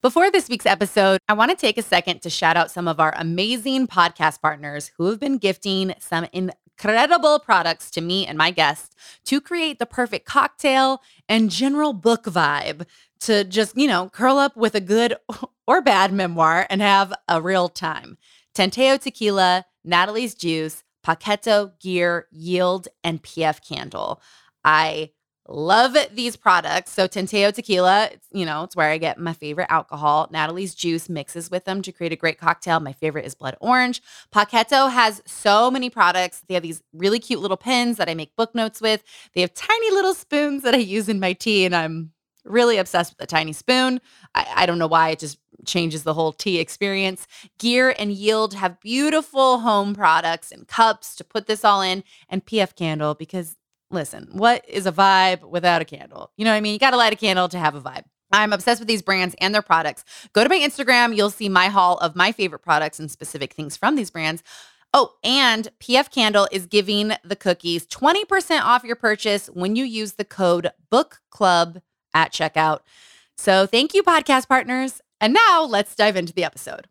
Before this week's episode, I want to take a second to shout out some of our amazing podcast partners who have been gifting some incredible products to me and my guests to create the perfect cocktail and general book vibe to just, you know, curl up with a good or bad memoir and have a real time. Tanteo Tequila, Natalie's Juice, Poketo, GIR, Yield, and PF Candle. I Love these products. So Tanteo tequila, you know, it's where I get my favorite alcohol. Natalie's juice mixes with them to create a great cocktail. My favorite is blood orange. Poketo has so many products. They have these really cute little pins that I make book notes with. They have tiny little spoons that I use in my tea, and I'm really obsessed with the tiny spoon. I, I don't know why it just changes the whole tea experience. GIR and Yield have beautiful home products and cups to put this all in, and PF Candle because listen, what is a vibe without a candle? You know what I mean? You got to light a candle to have a vibe. I'm obsessed with these brands and their products. Go to my Instagram, you'll see my haul of my favorite products and specific things from these brands. Oh, and PF Candle is giving the cookies 20% off your purchase when you use the code Book Club at checkout. So thank you, podcast partners. And now let's dive into the episode.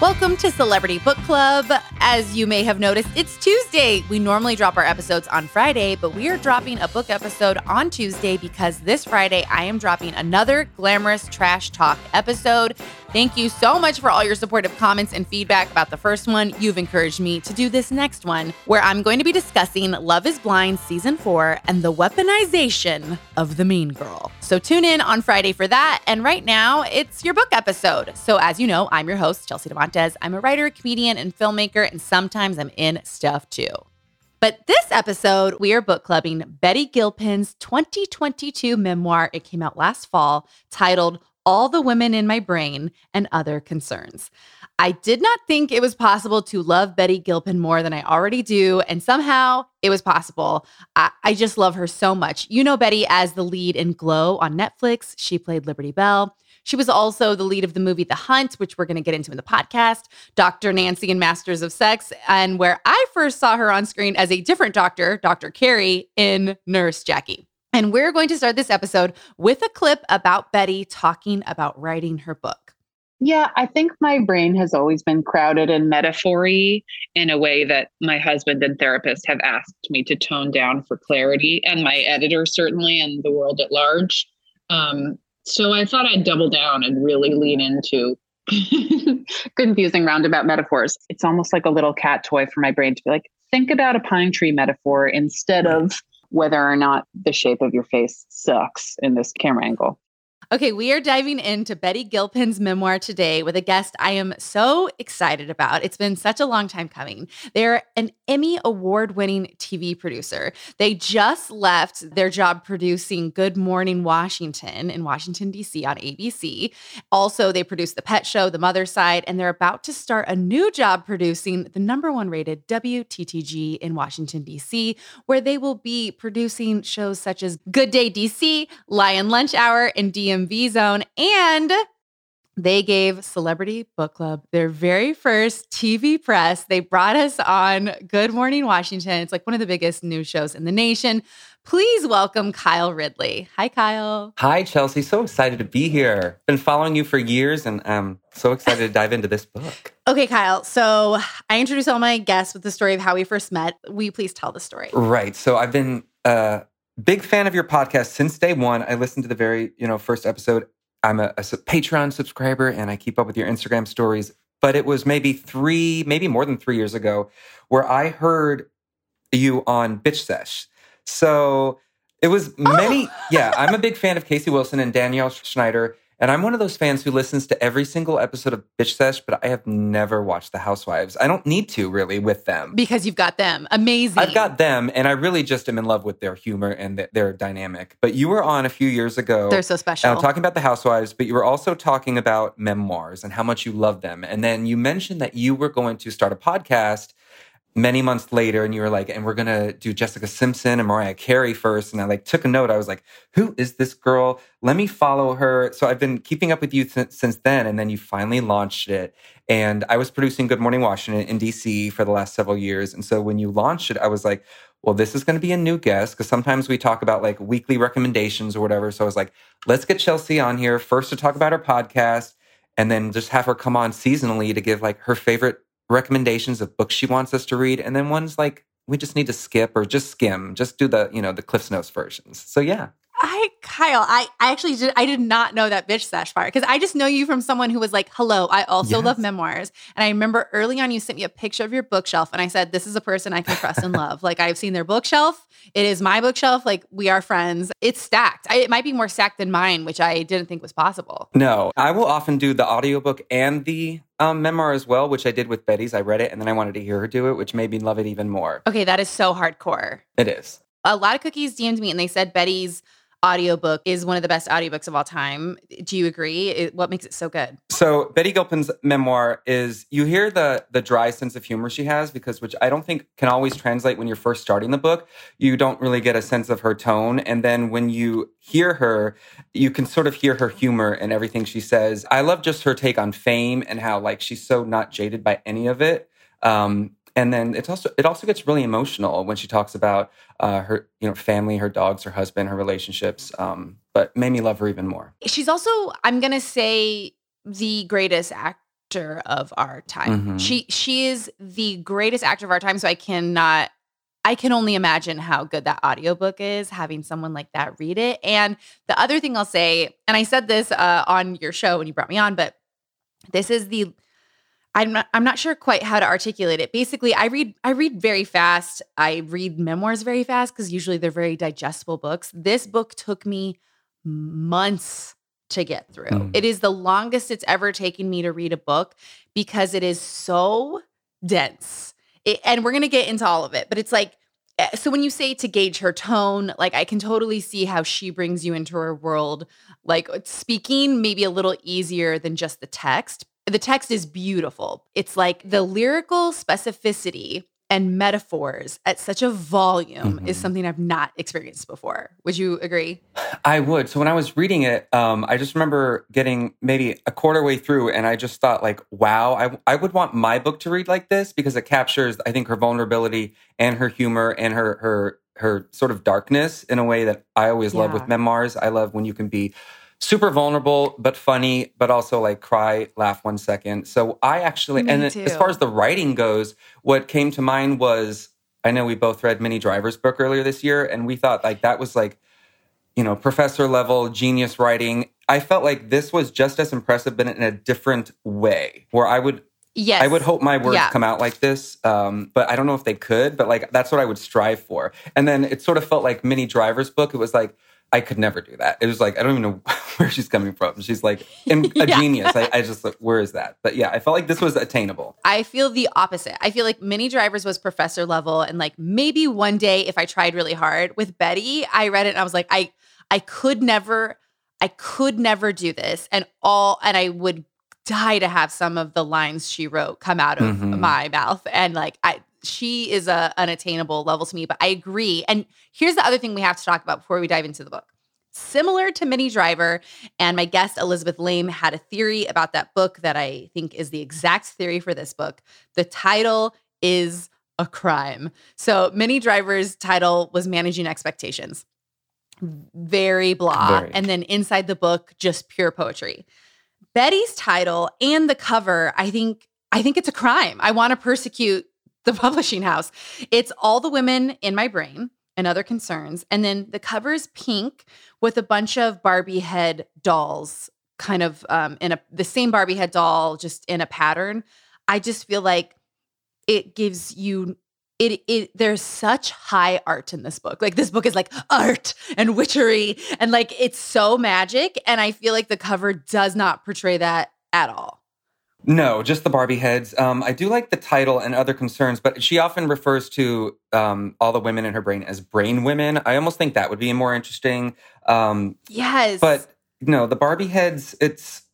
Welcome to Celebrity Book Club. As you may have noticed, it's Tuesday. We normally drop our episodes on Friday, but we are dropping a book episode on Tuesday because this Friday I am dropping another glamorous trash talk episode. Thank you so much for all your supportive comments and feedback about the first one. You've encouraged me to do this next one, where I'm going to be discussing Love is Blind Season 4 and the weaponization of the mean girl. So tune in on Friday for that. And right now, it's your book episode. So, as you know, I'm your host, Chelsea Devon I'm a writer, comedian, and filmmaker, and sometimes I'm in stuff too. But this episode, we are book clubbing Betty Gilpin's 2022 memoir. It came out last fall titled All the Women in My Brain and Other Concerns. I did not think it was possible to love Betty Gilpin more than I already do. And somehow it was possible. I, I, just love her so much. You know Betty as the lead in Glow on Netflix. She played Liberty Bell. She was also the lead of the movie The Hunt, which we're going to get into in the podcast, Dr. Nancy and Masters of Sex, and where I first saw her on screen as a different doctor, Dr. Carey, in Nurse Jackie. And we're going to start this episode with a clip about Betty talking about writing her book. Yeah, I think my brain has always been crowded and metaphory in a way that my husband and therapist have asked me to tone down for clarity, and my editor certainly, and the world at large. Um, So I thought I'd double down and really lean into confusing roundabout metaphors. It's almost like a little cat toy for my brain to be like, think about a pine tree metaphor instead of whether or not the shape of your face sucks in this camera angle. Okay, we are diving into Betty Gilpin's memoir today with a guest I am so excited about. It's been such a long time coming. They're an Emmy award winning TV producer. They just left their job producing Good Morning Washington in Washington, D.C. on ABC. Also, they produced The Pet Show, The Mother Side, and they're about to start a new job producing the number one rated WTTG in Washington, D.C., where they will be producing shows such as Good Day DC, Lion Lunch Hour, and DM DMV zone. And they gave Celebrity Book Club their very first TV press. They brought us on Good Morning Washington. It's like one of the biggest news shows in the nation. Please welcome Kyle Ridley. Hi, Kyle. Hi, Chelsea. So excited to be here. Been following you for years and I'm so excited to dive into this book. Okay, Kyle. So I introduce all my guests with the story of how we first met. Will you please tell the story? Right. So I've been uh, big fan of your podcast since day one. I listened to the very, you know, first episode. I'm a, a Patreon subscriber and I keep up with your Instagram stories. But it was maybe three, maybe more than three years ago, where I heard you on Bitch Sesh. So it was many. Oh. yeah, I'm a big fan of Casey Wilson and Danielle Schneider. And I'm one of those fans who listens to every single episode of Bitch Sesh, but I have never watched The Housewives. I don't need to really with them. Because you've got them. Amazing. I've got them, and I really just am in love with their humor and th- their dynamic. But you were on a few years ago. They're so special. Uh, talking about The Housewives, but you were also talking about memoirs and how much you love them. And then you mentioned that you were going to start a podcast many months later and you were like and we're gonna do jessica simpson and mariah carey first. And i like took a note. I was like who is this girl? Let me follow her. So i've been keeping up with you th- since then and then you finally launched it. And i was producing good morning washington in dc for the last several years. And so when you launched it i was like well this is to be a new guest because sometimes we talk about like weekly recommendations or whatever. So i was like let's get chelsea on here first to talk about her podcast and then just have her come on seasonally to give like her favorite recommendations of books she wants us to read, and then ones like we just need to skip or just skim, just do the you know the Cliffs Notes versions. So yeah. I Kyle, I, I actually did I did not know that bitch sesh part because I just know you from someone who was like, "Hello, I also yes. love memoirs." And I remember early on you sent me a picture of your bookshelf, and I said, "This is a person I can trust and love." Like I've seen their bookshelf. It is my bookshelf. Like we are friends. It's stacked. I, it might be more stacked than mine, which I didn't think was possible. No, I will often do the audiobook and the um, memoir as well, which I did with Betty's. I read it and then I wanted to hear her do it, which made me love it even more. Okay, that is so hardcore. It is. A lot of cookies DM'd me and they said Betty's audiobook is one of the best audiobooks of all time. Do you agree? It, what makes it so good? So Betty Gilpin's memoir is you hear the the dry sense of humor she has because which I don't think can always translate when you're first starting the book. You don't really get a sense of her tone and then when you hear her, you can sort of hear her humor and everything she says. I love just her take on fame and how like she's so not jaded by any of it. Um, and then it's also it also gets really emotional when she talks about uh, her you know family, her dogs, her husband, her relationships. Um, but made me love her even more. She's also I'm gonna say the greatest actor of our time. Mm-hmm. She she is the greatest actor of our time. So I cannot I can only imagine how good that audiobook is having someone like that read it. And the other thing I'll say, and I said this uh, on your show when you brought me on, but this is the I'm not I'm not sure quite how to articulate it. Basically, I read I read very fast. I read memoirs very fast because usually they're very digestible books. This book took me months to get through. Mm. It is the longest it's ever taken me to read a book because it is so dense. It, and we're going to get into all of it, but it's like eh, so when you say to gauge her tone, like I can totally see how she brings you into her world, like speaking maybe a little easier than just the text the text is beautiful. It's like the lyrical specificity and metaphors at such a volume mm-hmm. is something I've not experienced before. Would you agree? I would. So when I was reading it, um, I just remember getting maybe a quarter way through, and I just thought, like, wow, I, I would want my book to read like this because it captures, I think, her vulnerability and her humor and her her her sort of darkness in a way that I always yeah. love with memoirs. I love when you can be super vulnerable but funny but also like cry laugh one second so i actually Me and too. as far as the writing goes what came to mind was i know we both read minnie driver's book earlier this year and we thought like that was like you know professor level genius writing I felt like this was just as impressive, but in a different way, where I would Yes. I would hope my words Yeah. come out like this, um, but I don't know if they could. But like that's what I would strive for. And then it sort of felt like Minnie Driver's book. It was like I could never do that. It was like I don't even know where she's coming from. She's like a Yeah. genius. I, I just like where is that? But yeah, I felt like this was attainable. I feel the opposite. I feel like Minnie Driver's was professor level and like maybe one day if I tried really hard with Betty, I read it and I was like I I could never I could never do this and all and I would die to have some of the lines she wrote come out of Mhm. my mouth and like I she is a unattainable level to me but I agree. And here's the other thing we have to talk about before we dive into the book. Similar to Minnie Driver, and my guest Elizabeth Laime had a theory about that book that I think is the exact theory for this book. The title is a crime. So, Minnie Driver's title was Managing Expectations. Very blah. Very. And then inside the book, just pure poetry. Betty's title and the cover, I think, I think it's a crime. I want to persecute the publishing house. It's all the women in my brain and other concerns. And then the cover is pink with a bunch of Barbie head dolls, kind of um, in a the same Barbie head doll, just in a pattern. I just feel like it gives you it it there's such high art in this book. Like this book is like art and witchery and like it's so magic. And I feel like the cover does not portray that at all. No, just the Barbie heads. Um, I do like the title and other concerns, but she often refers to um, all the women in her brain as brain women. I almost think that would be more interesting. Um, Yes. but no, the Barbie heads. It's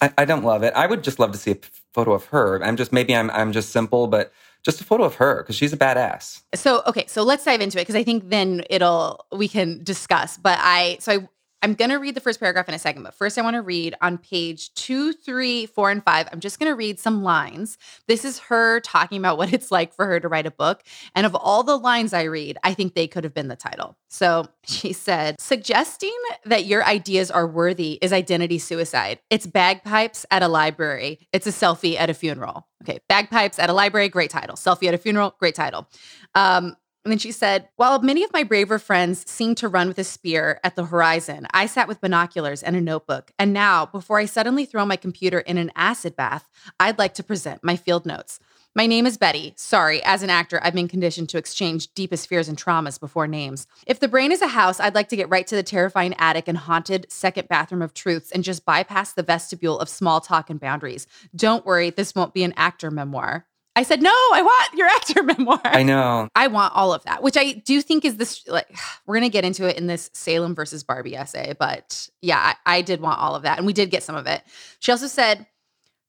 I, I don't love it. I would just love to see a photo of her. I'm just maybe I'm I'm just simple, but just a photo of her because she's a badass. So okay, so let's dive into it because I think then it'll we can discuss. But I so I I'm gonna read the first paragraph in a second, but first I want to read on page two, three, four, and five. I'm just gonna read some lines. This is her talking about what it's like for her to write a book. And of all the lines I read, I think they could have been the title. So she said, suggesting that your ideas are worthy is identity suicide. It's bagpipes at a library. It's a selfie at a funeral. Okay, bagpipes at a library, great title. Selfie at a funeral, great title. Um, and then she said, While many of my braver friends seemed to run with a spear at the horizon, I sat with binoculars and a notebook. And now, before I suddenly throw my computer in an acid bath, I'd like to present my field notes. My name is Betty. Sorry, as an actor, I've been conditioned to exchange deepest fears and traumas before names. If the brain is a house, I'd like to get right to the terrifying attic and haunted second bathroom of truths and just bypass the vestibule of small talk and boundaries. Don't worry, this won't be an actor memoir. I said, No, I want your actor memoir. I know. I want all of that, which I do think is this like we're gonna get into it in this Salem versus Barbie essay, but yeah, I, I did want all of that, and we did get some of it. She also said,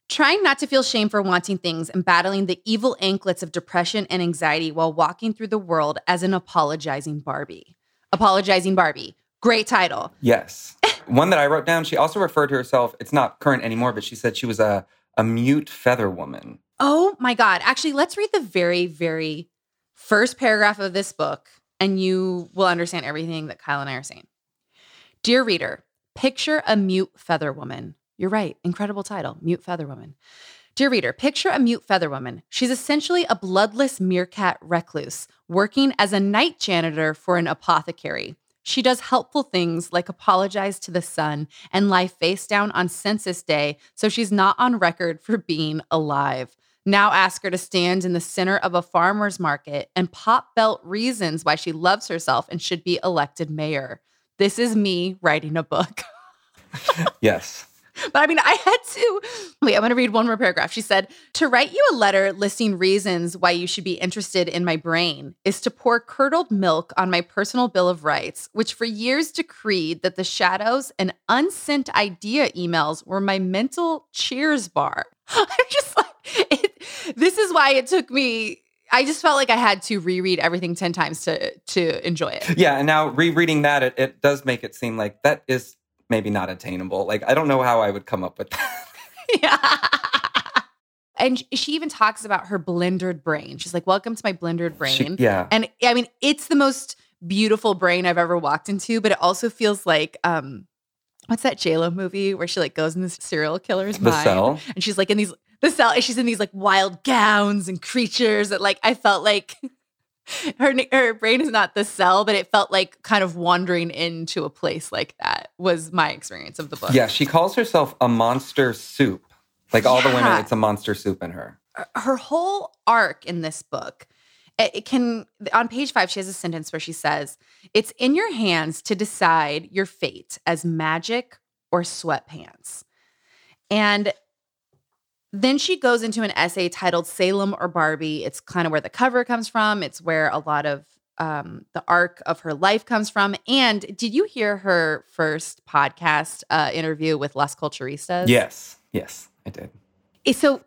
trying not to feel shame for wanting things and battling the evil anklets of depression and anxiety while walking through the world as an apologizing Barbie. Apologizing Barbie. Great title. Yes. One that I wrote down. She also referred to herself. It's not current anymore, but she said she was a a mute feather woman. Oh my God. Actually, let's read the very, very first paragraph of this book, and you will understand everything that Kyle and I are saying. Dear reader, picture a mute feather woman. You're right. Incredible title, Mute Feather Woman. Dear reader, picture a mute feather woman. She's essentially a bloodless meerkat recluse working as a night janitor for an apothecary. She does helpful things like apologize to the sun and lie face down on census day so she's not on record for being alive. Now ask her to stand in the center of a farmer's market and pop belt reasons why she loves herself and should be elected mayor. This is me writing a book. Yes. But I mean, I had to. Wait, I'm going to read one more paragraph. She said, To write you a letter listing reasons why you should be interested in my brain is to pour curdled milk on my personal Bill of Rights, which for years decreed that the shadows and unsent idea emails were my mental cheers bar. I'm just like, it, this is why it took me. I just felt like I had to reread everything 10 times to to enjoy it. Yeah. And now rereading that, it, it does make it seem like that is maybe not attainable. Like I don't know how I would come up with that. yeah. And she even talks about her blendered brain. She's like, "Welcome to my blendered brain." She- yeah. And I mean, it's the most beautiful brain I've ever walked into, but it also feels like um what's that JLo movie where she like goes in this serial killer's The mind cell. and she's like in these the cell she's in these like wild gowns and creatures that like I felt like her her brain is not the cell, but it felt like kind of wandering into a place like that was my experience of the book. Yeah, she calls herself a monster soup. Like all the women, it's a monster soup in her. her whole arc in this book it can on page five she has a sentence where she says it's in your hands to decide your fate as magic or sweatpants and then she goes into an essay titled salem or barbie. It's kind of where the cover comes from. It's where a lot of um, the arc of her life comes from. And did you hear her first podcast uh, interview with las culturistas? Yes, yes, I did. Eh, so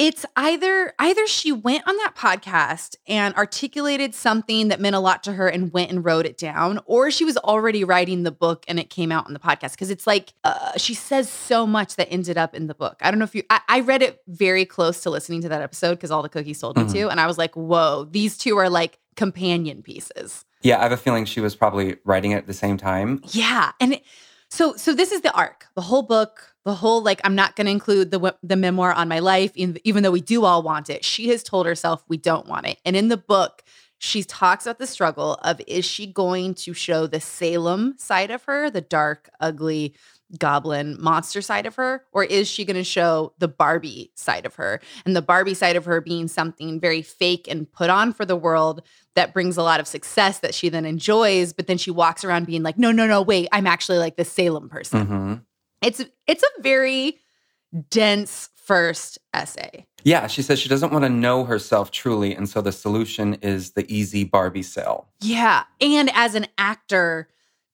it's either either she went on that podcast and articulated something that meant a lot to her and went and wrote it down or she was already writing the book and it came out in the podcast because it's like uh, she says so much that ended up in the book i don't know if you i, I read it very close to listening to that episode because all the cookies told me Mhm. to and i was like whoa these two are like companion pieces Yeah, I have a feeling she was probably writing it at the same time. yeah, and it, so so this is the arc, the whole book, the whole like I'm not going to include the the memoir on my life, even, though we do all want it. She has told herself we don't want it, and in the book, she talks about the struggle of is she going to show the Salem side of her, the dark, ugly goblin monster side of her, or is she going to show the Barbie side of her, and the Barbie side of her being something very fake and put on for the world that brings a lot of success that she then enjoys, but then she walks around being like, no, no, no, wait, I'm actually like the Salem person. hmm It's it's a very dense first essay. Yeah, she says she doesn't want to know herself truly. And so the solution is the easy Barbie sell. Yeah. And as an actor,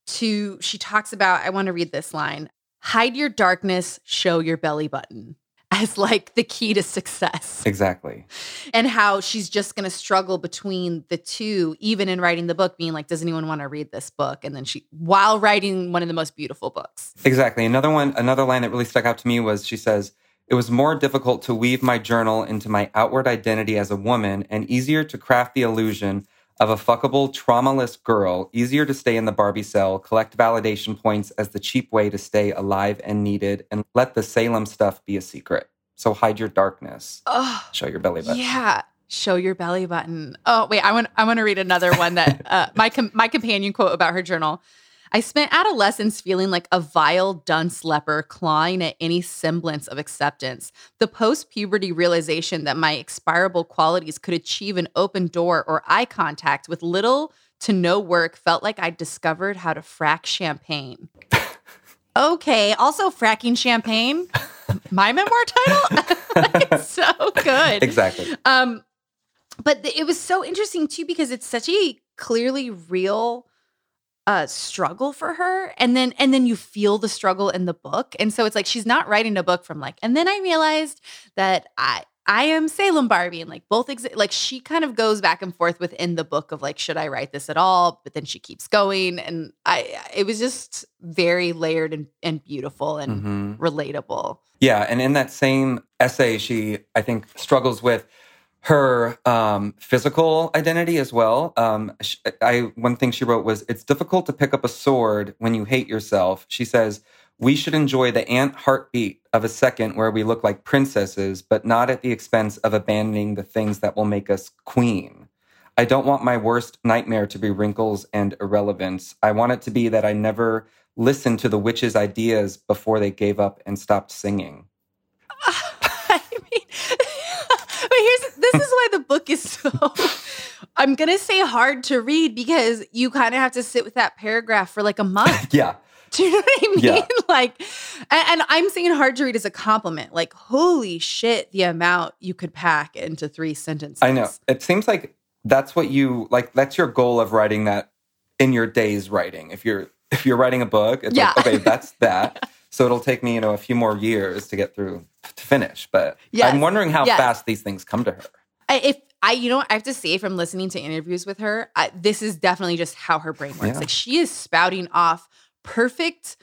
to she talks about, I want to read this line hide your darkness, show your belly button as like the key to success. Exactly. and how she's just going to struggle between the two even in writing the book being like does anyone want to read this book and then she while writing one of the most beautiful books Exactly. Another one, another line that really stuck out to me was she says, It was more difficult to weave my journal into my outward identity as a woman and easier to craft the illusion of a fuckable, traumaless girl, easier to stay in the Barbie cell, collect validation points as the cheap way to stay alive and needed, and let the Salem stuff be a secret. So hide your darkness, oh show your belly button. yeah. Show your belly button. Oh wait i want i want to read another one that uh, my com- my companion quote about her journal I spent adolescence feeling like a vile dunce leper clawing at any semblance of acceptance. The post puberty realization that my expirable qualities could achieve an open door or eye contact with little to no work felt like I'd discovered how to frack champagne. okay, also fracking champagne, my memoir title. it's so good. Exactly. Um, but th- it was so interesting too because it's such a clearly real uh struggle for her and then and then you feel the struggle in the book and so it's like she's not writing a book from like and then i realized that i i am salem barbie and like both exi- like she kind of goes back and forth within the book of like should i write this at all but then she keeps going and i it was just very layered and, and beautiful and hmm relatable. Yeah, and in that same essay, she I think struggles with her um, physical identity as well. Um, I one thing she wrote was, "It's difficult to pick up a sword when you hate yourself." She says, "We should enjoy the ant heartbeat of a second where we look like princesses, but not at the expense of abandoning the things that will make us queen." I don't want my worst nightmare to be wrinkles and irrelevance. I want it to be that I never listened to the witches' ideas before they gave up and stopped singing. I mean, but here's this is why the book is so I'm gonna say hard to read because you kind of have to sit with that paragraph for like a month. Yeah. Do you know what I mean? Yeah. Like, and, and I'm saying hard to read as a compliment. Like, holy shit, the amount you could pack into three sentences. I know. It seems like that's what you like that's your goal of writing that in your days writing. If you're if you're writing a book, it's Yeah. like, okay, that's that. So it'll take me, you know, a few more years to get through to finish. But Yes. I'm wondering how Yes. fast these things come to her. I, if I, you know, what I have to say from listening to interviews with her, I, this is definitely just how her brain works. Yeah. Like she is spouting off perfect,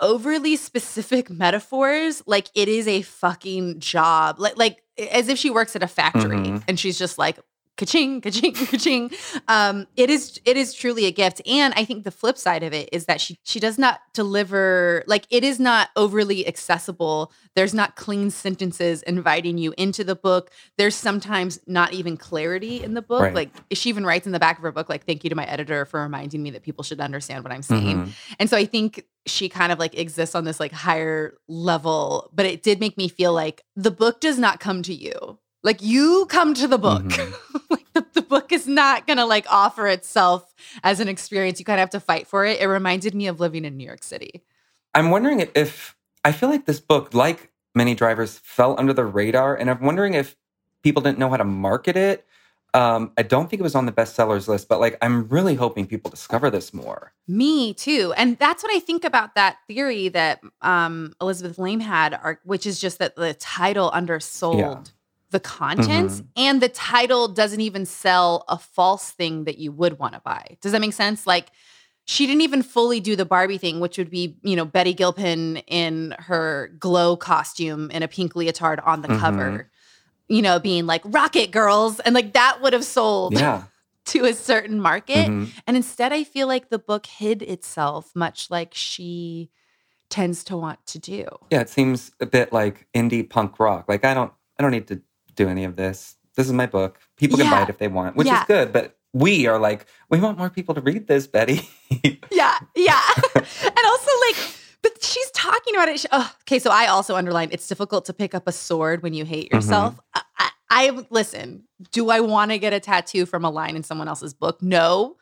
overly specific metaphors. Like it is a fucking job. Like, like as if she works at a factory Mhm. and she's just like ka-ching, ka-ching, ka-ching. Um, it is it is truly a gift. And I think the flip side of it is that she she does not deliver like it is not overly accessible. There's not clean sentences inviting you into the book. There's sometimes not even clarity in the book. Right. Like she even writes in the back of her book, like, thank you to my editor for reminding me that people should understand what I'm saying. Mhm. And so I think she kind of like exists on this like higher level, but it did make me feel like the book does not come to you. Like you come to the book. Mhm. like the, the book is not gonna like offer itself as an experience. You kind of have to fight for it. It reminded me of living in New York City. I'm wondering if I feel like this book, like Minnie Driver's, fell under the radar, and I'm wondering if people didn't know how to market it. Um, I don't think it was on the bestsellers list, but like I'm really hoping people discover this more. Me too. And that's what I think about that theory that um, Elizabeth Laime had, which is just that the title undersold Yeah. The contents and the title doesn't even sell a false thing that you would want to buy. Does that make sense? Like, she didn't even fully do the Barbie thing, which would be, you know, Betty Gilpin in her glow costume in a pink leotard on the Mhm. cover, you know, being like rocket girls. And like that would have sold Yeah. to a certain market. Mhm. And instead, I feel like the book hid itself, much like she tends to want to do. Yeah, it seems a bit like indie punk rock. Like I don't I don't need to do any of this. This is my book. People can buy it if they want, which Yeah. is good, but we are like, we want more people to read this, Betty. Yeah, yeah. and also, like, but she's talking about it. She, oh, okay, so I also underlined it's difficult to pick up a sword when you hate mm-hmm. yourself. I, I, I listen. Do I want to get a tattoo from a line in someone else's book? No.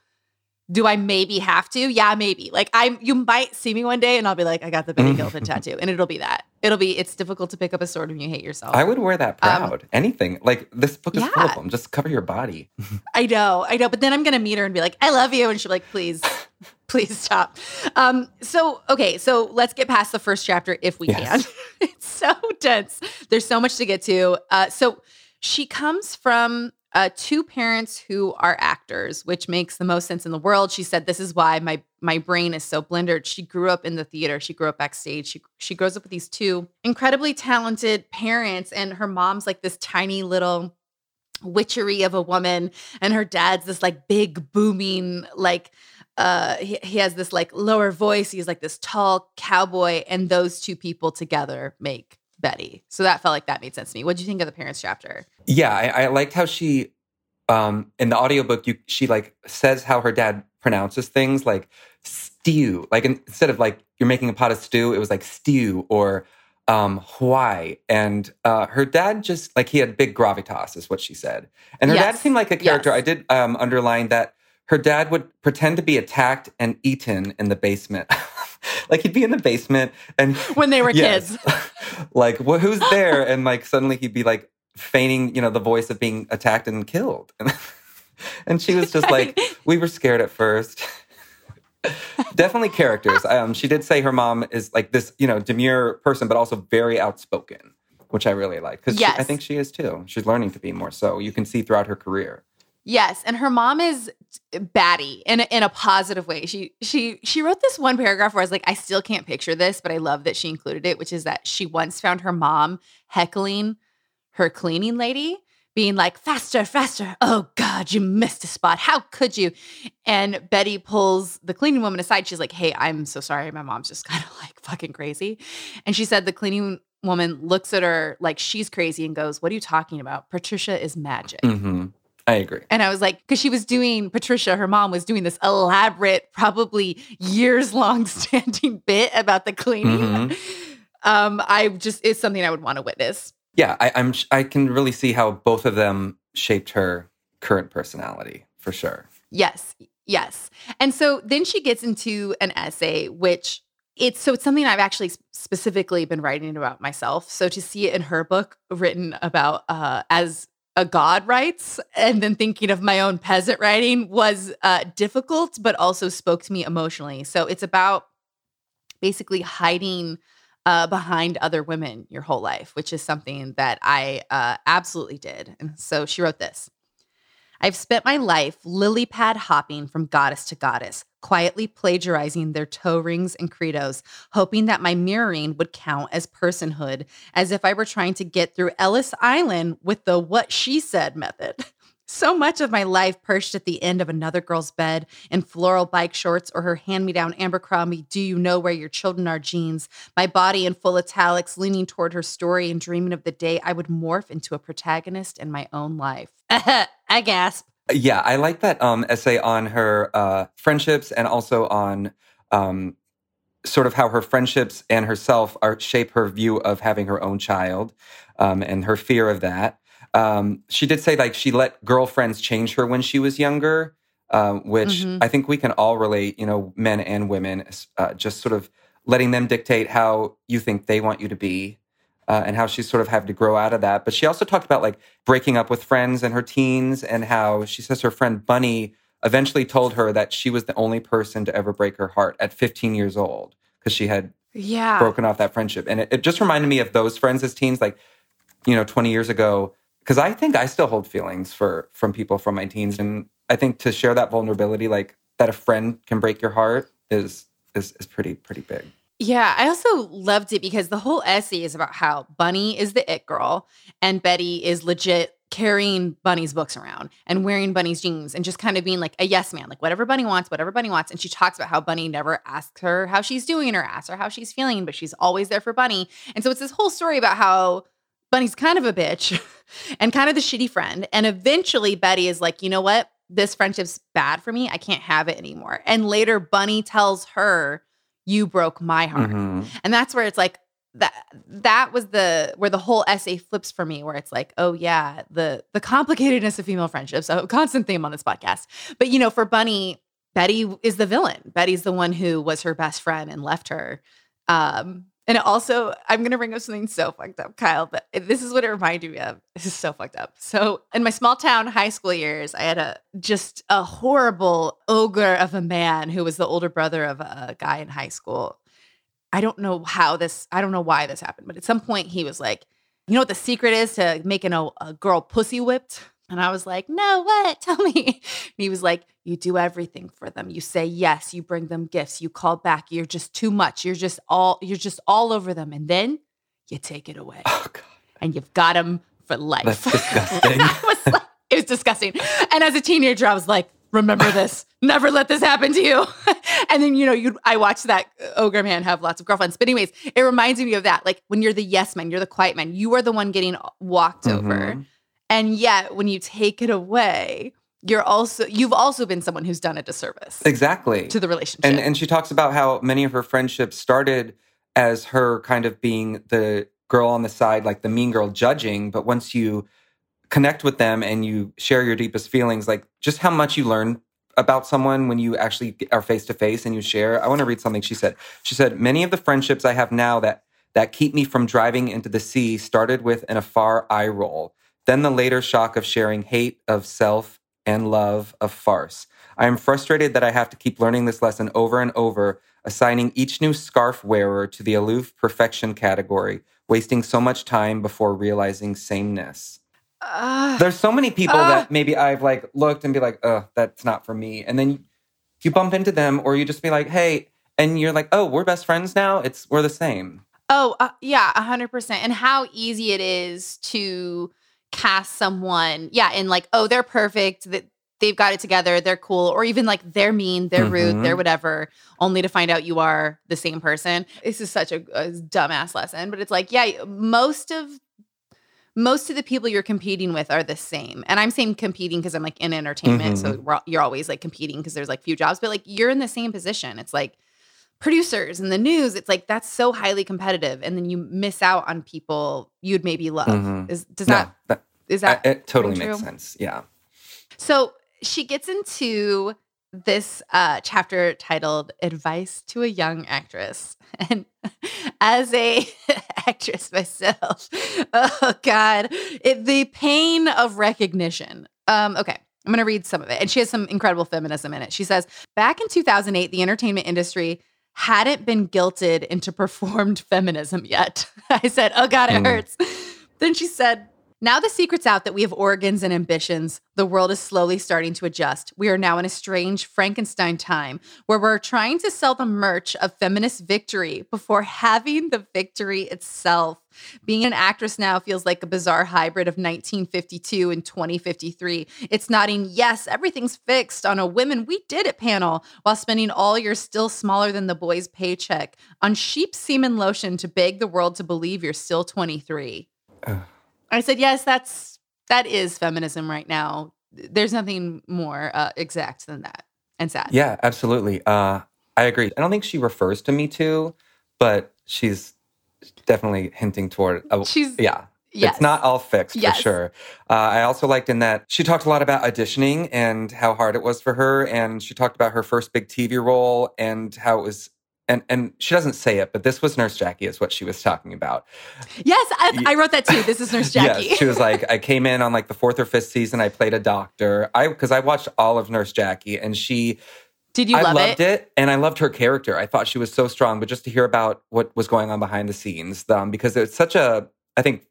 Do I maybe have to? Yeah, maybe. Like I, you might see me one day, and I'll be like, I got the Betty Gilpin tattoo, and it'll be that. It'll be. It's difficult to pick up a sword when you hate yourself. I would wear that Um, proud. Anything. Like this book is full of them. Just cover your body. I know, I know. But then I'm gonna meet her and be like, I love you. And she'll be like, please, please stop. Um, so okay, so let's get past the first chapter if we Yes. can. it's so dense. There's so much to get to. Uh, so she comes from uh, two parents who are actors, which makes the most sense in the world. She said, "This is why my my brain is so blended." She grew up in the theater. She grew up backstage. She she grows up with these two incredibly talented parents, and her mom's like this tiny little witchery of a woman and her dad's this like big booming like uh he, he has this like lower voice he's like this tall cowboy and those two people together make betty so that felt like that made sense to me what do you think of the parents chapter Yeah, I, I liked how she um in the audiobook you she like says how her dad pronounces things like stew. Like in- instead of like you're making a pot of stew, it was like stew or um Hawaii. And uh her dad just like he had big gravitas, is what she said. And her dad seemed like a character. Yes. I did um underline that her dad would pretend to be attacked and eaten in the basement. like he'd be in the basement and when they were Yes. kids like, well, who's there? And like suddenly he'd be like feigning, you know, the voice of being attacked and killed. and she was just like, we were scared at first. Definitely characters. Um, she did say her mom is like this, you know, demure person, but also very outspoken, which I really like because I think she is too. She's learning to be more so. You can see throughout her career. Yes, and her mom is batty in a, in a positive way. She she she wrote this one paragraph where I was like, I still can't picture this, but I love that she included it, which is that she once found her mom heckling her cleaning lady, being like, "Faster, faster! Oh God, you missed a spot. How could you?" And Betty pulls the cleaning woman aside. She's like, "Hey, I'm so sorry. My mom's just kind of like fucking crazy." And she said the cleaning woman looks at her like she's crazy and goes, "What are you talking about? Patricia is magic." hmm I agree. And I was like, because she was doing, Patricia, her mom was doing this elaborate, probably years long standing bit about the cleaning. Mhm. Um, I just, it's something I would want to witness. Yeah, I, I'm. I can really see how both of them shaped her current personality for sure. Yes, yes. And so then she gets into an essay, which it's so it's something I've actually specifically been writing about myself. So to see it in her book written about uh, as a god writes, and then thinking of my own peasant writing was uh, difficult, but also spoke to me emotionally. So it's about basically hiding uh, behind other women your whole life, which is something that I uh, absolutely did. And so she wrote this. I've spent my life lily pad hopping from goddess to goddess, quietly plagiarizing their toe rings and credos, hoping that my mirroring would count as personhood, as if I were trying to get through Ellis Island with the what she said method. So much of my life perched at the end of another girl's bed in floral bike shorts or her hand me down Abercrombie, Do You Know Where Your Children Are jeans. My body in full italics, leaning toward her story and dreaming of the day I would morph into a protagonist in my own life. I gasp. Yeah, I like that um, essay on her uh, friendships and also on um, sort of how her friendships and herself are shape her view of having her own child um, and her fear of that. Um, she did say like she let girlfriends change her when she was younger, um, which mm-hmm. I think we can all relate. You know, men and women, uh, just sort of letting them dictate how you think they want you to be. Uh, and how she sort of had to grow out of that. But she also talked about like breaking up with friends in her teens and how she says her friend Bunny eventually told her that she was the only person to ever break her heart at 15 years old because she had yeah. broken off that friendship. And it, it, just reminded me of those friends as teens, like, you know, 20 years ago, because I think I still hold feelings for from people from my teens, and I think to share that vulnerability, like that a friend can break your heart, is is is pretty pretty big. Yeah, I also loved it because the whole essay is about how Bunny is the it girl and Betty is legit carrying Bunny's books around and wearing Bunny's jeans and just kind of being like a yes man, like whatever Bunny wants, whatever Bunny wants. And she talks about how Bunny never asks her how she's doing or asks her how she's feeling, but she's always there for Bunny. And so it's this whole story about how Bunny's kind of a bitch and kind of the shitty friend. And eventually Betty is like, you know what? This friendship's bad for me. I can't have it anymore. And later Bunny tells her, you broke my heart. Mm-hmm. And that's where it's like, that that was the where the whole essay flips for me where it's like oh yeah the the complicatedness of female friendships a constant theme on this podcast but you know for bunny betty is the villain betty's the one who was her best friend and left her um and also, I'm going to bring up something so fucked up, Kyle, but this is what it reminded me of. This is so fucked up. So, in my small town high school years, I had a just a horrible ogre of a man who was the older brother of a guy in high school. I don't know how this, I don't know why this happened, but at some point he was like, you know what the secret is to making a, a girl pussy whipped? And I was like, no, what? Tell me. And he was like, you do everything for them. You say yes, you bring them gifts, you call back. You're just too much. You're just all you're just all over them. And then you take it away. Oh, God. And you've got them for life. That's disgusting. was like, it was disgusting. And as a teenager, I was like, remember this. Never let this happen to you. and then, you know, you I watched that ogre man have lots of girlfriends. But anyways, it reminds me of that. Like when you're the yes man, you're the quiet man. You are the one getting walked mm-hmm. over and yet, when you take it away, you're also you've also been someone who's done a disservice exactly. to the relationship. And and she talks about how many of her friendships started as her kind of being the girl on the side like the mean girl judging but once you connect with them and you share your deepest feelings like just how much you learn about someone when you actually are face to face and you share. I want to read something she said. She said many of the friendships i have now that that keep me from driving into the sea started with an afar eye roll then the later shock of sharing hate of self and love of farce. I am frustrated that I have to keep learning this lesson over and over, assigning each new scarf wearer to the aloof perfection category, wasting so much time before realizing sameness. Uh, There's so many people uh, that maybe I've like looked and be like, "Oh, that's not for me," and then you bump into them, or you just be like, "Hey," and you're like, "Oh, we're best friends now. It's we're the same." Oh, uh, yeah, hundred percent. And how easy it is to cast someone, yeah, and like, oh, they're perfect, that they've got it together, they're cool, or even like they're mean, they're mm-hmm. rude, they're whatever, only to find out you are the same person. This is such a, a dumbass lesson, but it's like, yeah, most of most of the people you're competing with are the same. And I'm saying competing because I'm like in entertainment. Mm-hmm. So you're always like competing because there's like few jobs, but like you're in the same position. It's like producers and the news. It's like that's so highly competitive. And then you miss out on people you'd maybe love. Mm-hmm. Is does no, that, that is that it totally makes sense. Yeah. So she gets into this uh, chapter titled "Advice to a Young Actress," and as a actress myself, oh god, it, the pain of recognition. Um, okay. I'm going to read some of it. And she has some incredible feminism in it. She says, Back in 2008, the entertainment industry hadn't been guilted into performed feminism yet. I said, Oh God, it mm. hurts. Then she said, Now the secret's out that we have organs and ambitions. The world is slowly starting to adjust. We are now in a strange Frankenstein time where we're trying to sell the merch of feminist victory before having the victory itself. Being an actress now feels like a bizarre hybrid of 1952 and 2053. It's nodding, yes, everything's fixed on a women we did it panel while spending all your still smaller than the boy's paycheck on sheep semen lotion to beg the world to believe you're still 23. I said, yes, that's that is feminism right now. There's nothing more uh, exact than that, and sad. Yeah, absolutely. Uh, I agree. I don't think she refers to Me Too, but she's definitely hinting toward. A, She's yeah. yes. It's not all fixed Yes. for sure. Uh, I also liked in that she talked a lot about auditioning and how hard it was for her, and she talked about her first big TV role and how it was. And, and she doesn't say it, but this was Nurse Jackie, is what she was talking about. Yes, I, I wrote that too. This is Nurse Jackie. Yes, she was like, I came in on like the fourth or fifth season. I played a doctor. I because I watched all of Nurse Jackie, and she Did you I love loved it? it? and I loved her character. I thought she was so strong. But just to hear about what was going on behind the scenes, um, because it's such a, I think,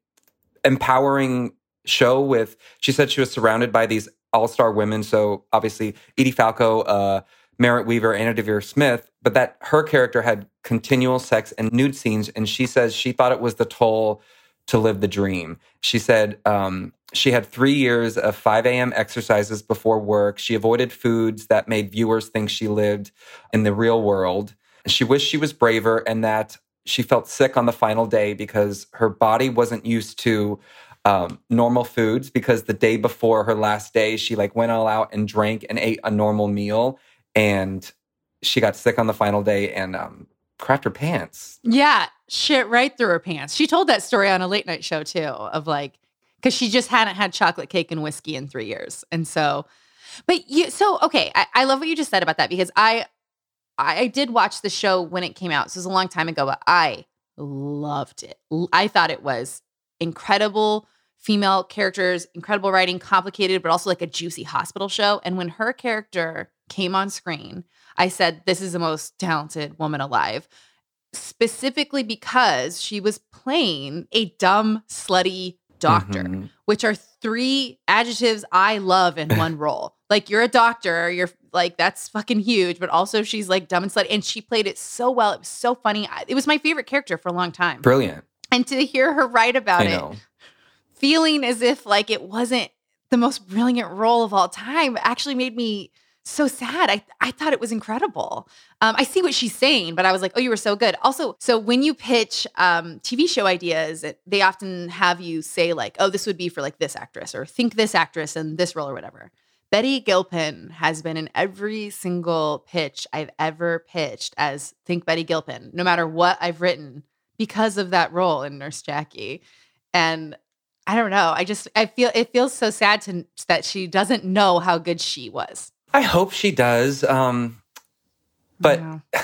empowering show. With she said she was surrounded by these all star women. So obviously Edie Falco, uh, Merritt Weaver, Anna Deavere Smith, but that her character had continual sex and nude scenes, and she says she thought it was the toll to live the dream. She said um, she had three years of 5 a.m. exercises before work. She avoided foods that made viewers think she lived in the real world. She wished she was braver and that she felt sick on the final day because her body wasn't used to um, normal foods because the day before her last day, she like went all out and drank and ate a normal meal. And she got sick on the final day and um, crapped her pants. Yeah, shit right through her pants. She told that story on a late night show too, of like, because she just hadn't had chocolate cake and whiskey in three years, and so, but you, so okay, I, I love what you just said about that because I, I did watch the show when it came out. So it was a long time ago, but I loved it. I thought it was incredible female characters, incredible writing, complicated, but also like a juicy hospital show. And when her character came on screen, I said, "This is the most talented woman alive." specifically because she was playing a dumb, slutty doctor, Mhm. which are three adjectives I love in one role. Like you're a doctor, you're like that's fucking huge, but also she's like dumb and slutty, and she played it so well. It was so funny. It was my favorite character for a long time, Brilliant. and to hear her write about it. Feeling as if like it wasn't the most brilliant role of all time, actually made me so sad. I I thought it was incredible. Um, I see what she's saying, but I was like, oh, you were so good. Also, so when you pitch um, TV show ideas, they often have you say like, oh, this would be for like this actress, or think this actress and this role, or whatever. Betty Gilpin has been in every single pitch I've ever pitched as Think Betty Gilpin, no matter what I've written, because of that role in Nurse Jackie. And I don't know. I just I feel it feels so sad to that she doesn't know how good she was. I hope she does. Um, but Yeah.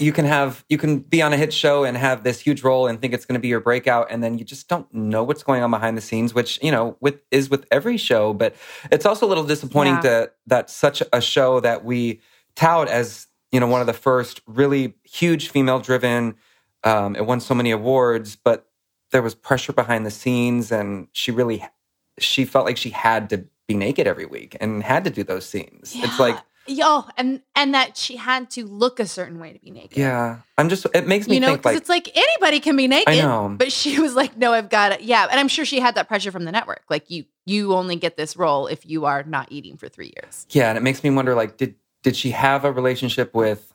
you can have you can be on a hit show and have this huge role and think it's going to be your breakout and then you just don't know what's going on behind the scenes which you know with is with every show but it's also a little disappointing Yeah. that that such a show that we tout as you know one of the first really huge female driven um, it won so many awards but there was pressure behind the scenes and she really she felt like she had to be naked every week and had to do those scenes it's like yo, and and that she had to look a certain way to be naked. yeah i'm just it makes me you know, think because like it's like anybody can be naked. I know. but she was like, no, I've got it. Yeah, and I'm sure she had that pressure from the network. Like you, you only get this role if you are not eating for three years. Yeah, and it makes me wonder like did did she have a relationship with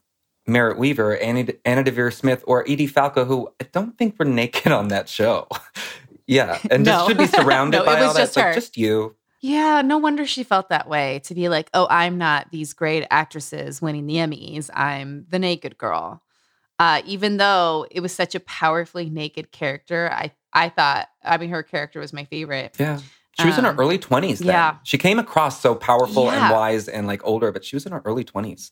Merritt Weaver, Annie, Anna Deavere Smith, or Edie Falco, who I don't think were naked on that show. yeah, and No. just should be surrounded No, by all that. just It's like just you. Yeah, no wonder she felt that way to be like, oh, I'm not these great actresses winning the Emmys. I'm the naked girl. Uh, even though it was such a powerfully naked character, I I thought I mean her character was my favorite. Yeah. She was in her Um, early 20s then. yeah. She came across so powerful Yeah. and wise and like older, but she was in her early 20s.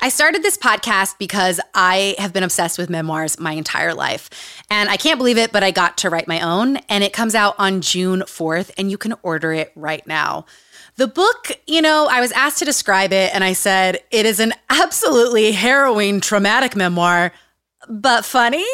I started this podcast because I have been obsessed with memoirs my entire life. And I can't believe it, but I got to write my own. And it comes out on June 4th, and you can order it right now. The book, you know, I was asked to describe it, and I said, it is an absolutely harrowing, traumatic memoir but funny.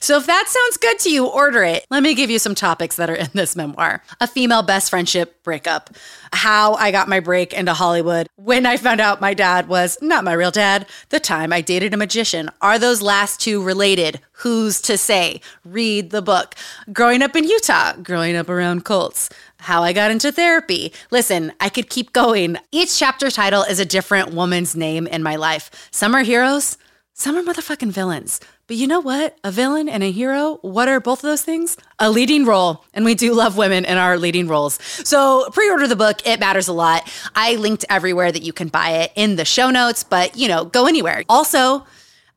So if that sounds good to you, order it. Let me give you some topics that are in this memoir a female best friendship breakup, how I got my break into Hollywood, when I found out my dad was not my real dad, the time I dated a magician. Are those last two related? Who's to say? Read the book. Growing up in Utah, growing up around cults how I got into therapy. Listen, I could keep going. Each chapter title is a different woman's name in my life. Some are heroes, some are motherfucking villains. But you know what? A villain and a hero, what are both of those things? A leading role. And we do love women in our leading roles. So pre order the book. It matters a lot. I linked everywhere that you can buy it in the show notes, but you know, go anywhere. Also,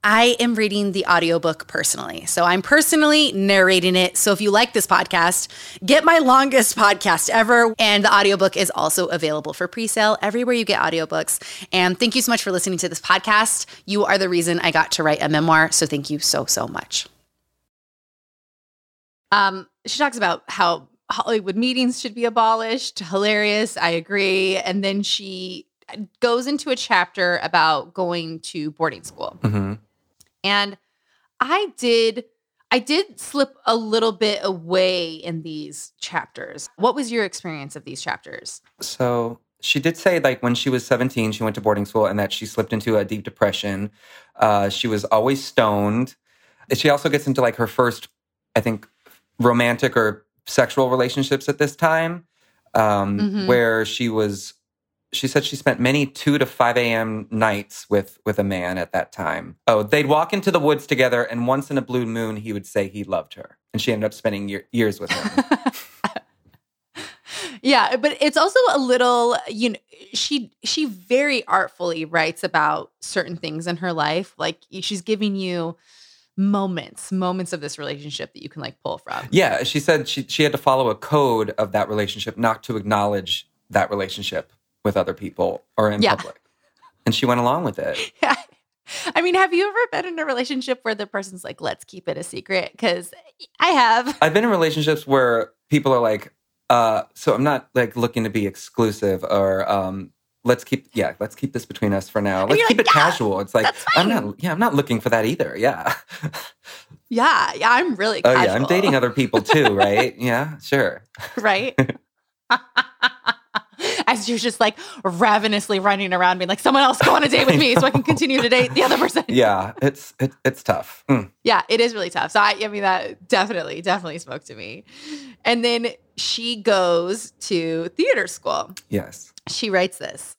I am reading the audiobook personally. So I'm personally narrating it. So if you like this podcast, get my longest podcast ever. And the audiobook is also available for pre-sale everywhere you get audiobooks. And thank you so much for listening to this podcast. You are the reason I got to write a memoir. So thank you so, so much. Um, she talks about how Hollywood meetings should be abolished. Hilarious. I agree. And then she goes into a chapter about going to boarding school. Mm-hmm. And I did I did slip a little bit away in these chapters. What was your experience of these chapters? So she did say like when she was 17 she went to boarding school and that she slipped into a deep depression uh, she was always stoned she also gets into like her first i think romantic or sexual relationships at this time um, mm-hmm. where she was she said she spent many 2 to 5 a.m. nights with with a man at that time. Oh, they'd walk into the woods together and once in a blue moon he would say he loved her. And she ended up spending year, years with him. yeah, but it's also a little, you know, she she very artfully writes about certain things in her life. Like she's giving you moments moments of this relationship that you can like pull from yeah she said she, she had to follow a code of that relationship not to acknowledge that relationship with other people or in yeah. public. And she went along with it. Yeah. I mean, have you ever been in a relationship where the person's like, let's keep it a secret? Because I have. I've been in relationships where people are like, uh, so I'm not like looking to be exclusive or um, let's keep yeah, let's keep this between us for now. Let's keep like, it yeah, casual. It's like I'm not yeah, I'm not looking for that either. Yeah. yeah, yeah, I'm really casual. Oh yeah, I'm dating other people too, right? yeah, sure. Right as you're just like ravenously running around being like, someone else go on a date with me so I can continue to date the other person. Yeah, it's it, it's tough. Mm. Yeah, it is really tough. So I, I mean, that definitely, definitely spoke to me. And then she goes to theater school. Yes. She writes this.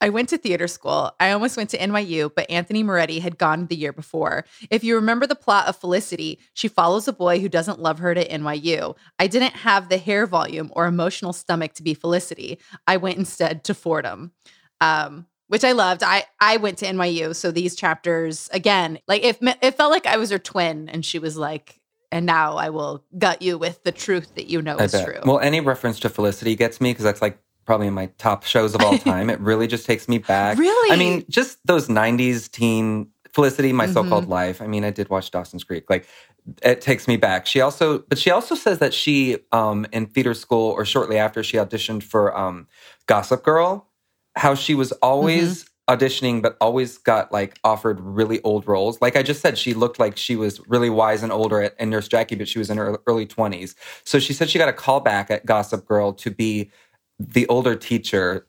I went to theater school. I almost went to NYU, but Anthony Moretti had gone the year before. If you remember the plot of Felicity, she follows a boy who doesn't love her to NYU. I didn't have the hair volume or emotional stomach to be Felicity. I went instead to Fordham. Um, which I loved. I I went to NYU, so these chapters again, like if it felt like I was her twin, and she was like, "And now I will gut you with the truth that you know I is bet. true." Well, any reference to Felicity gets me because that's like probably in my top shows of all time. it really just takes me back. Really? I mean, just those 90s teen Felicity, My mm-hmm. So-Called Life. I mean, I did watch Dawson's Creek. Like it takes me back. She also but she also says that she um in theater school or shortly after she auditioned for um Gossip Girl, how she was always mm-hmm. auditioning but always got like offered really old roles. Like I just said, she looked like she was really wise and older at, in Nurse Jackie, but she was in her early 20s. So she said she got a call back at Gossip Girl to be the older teacher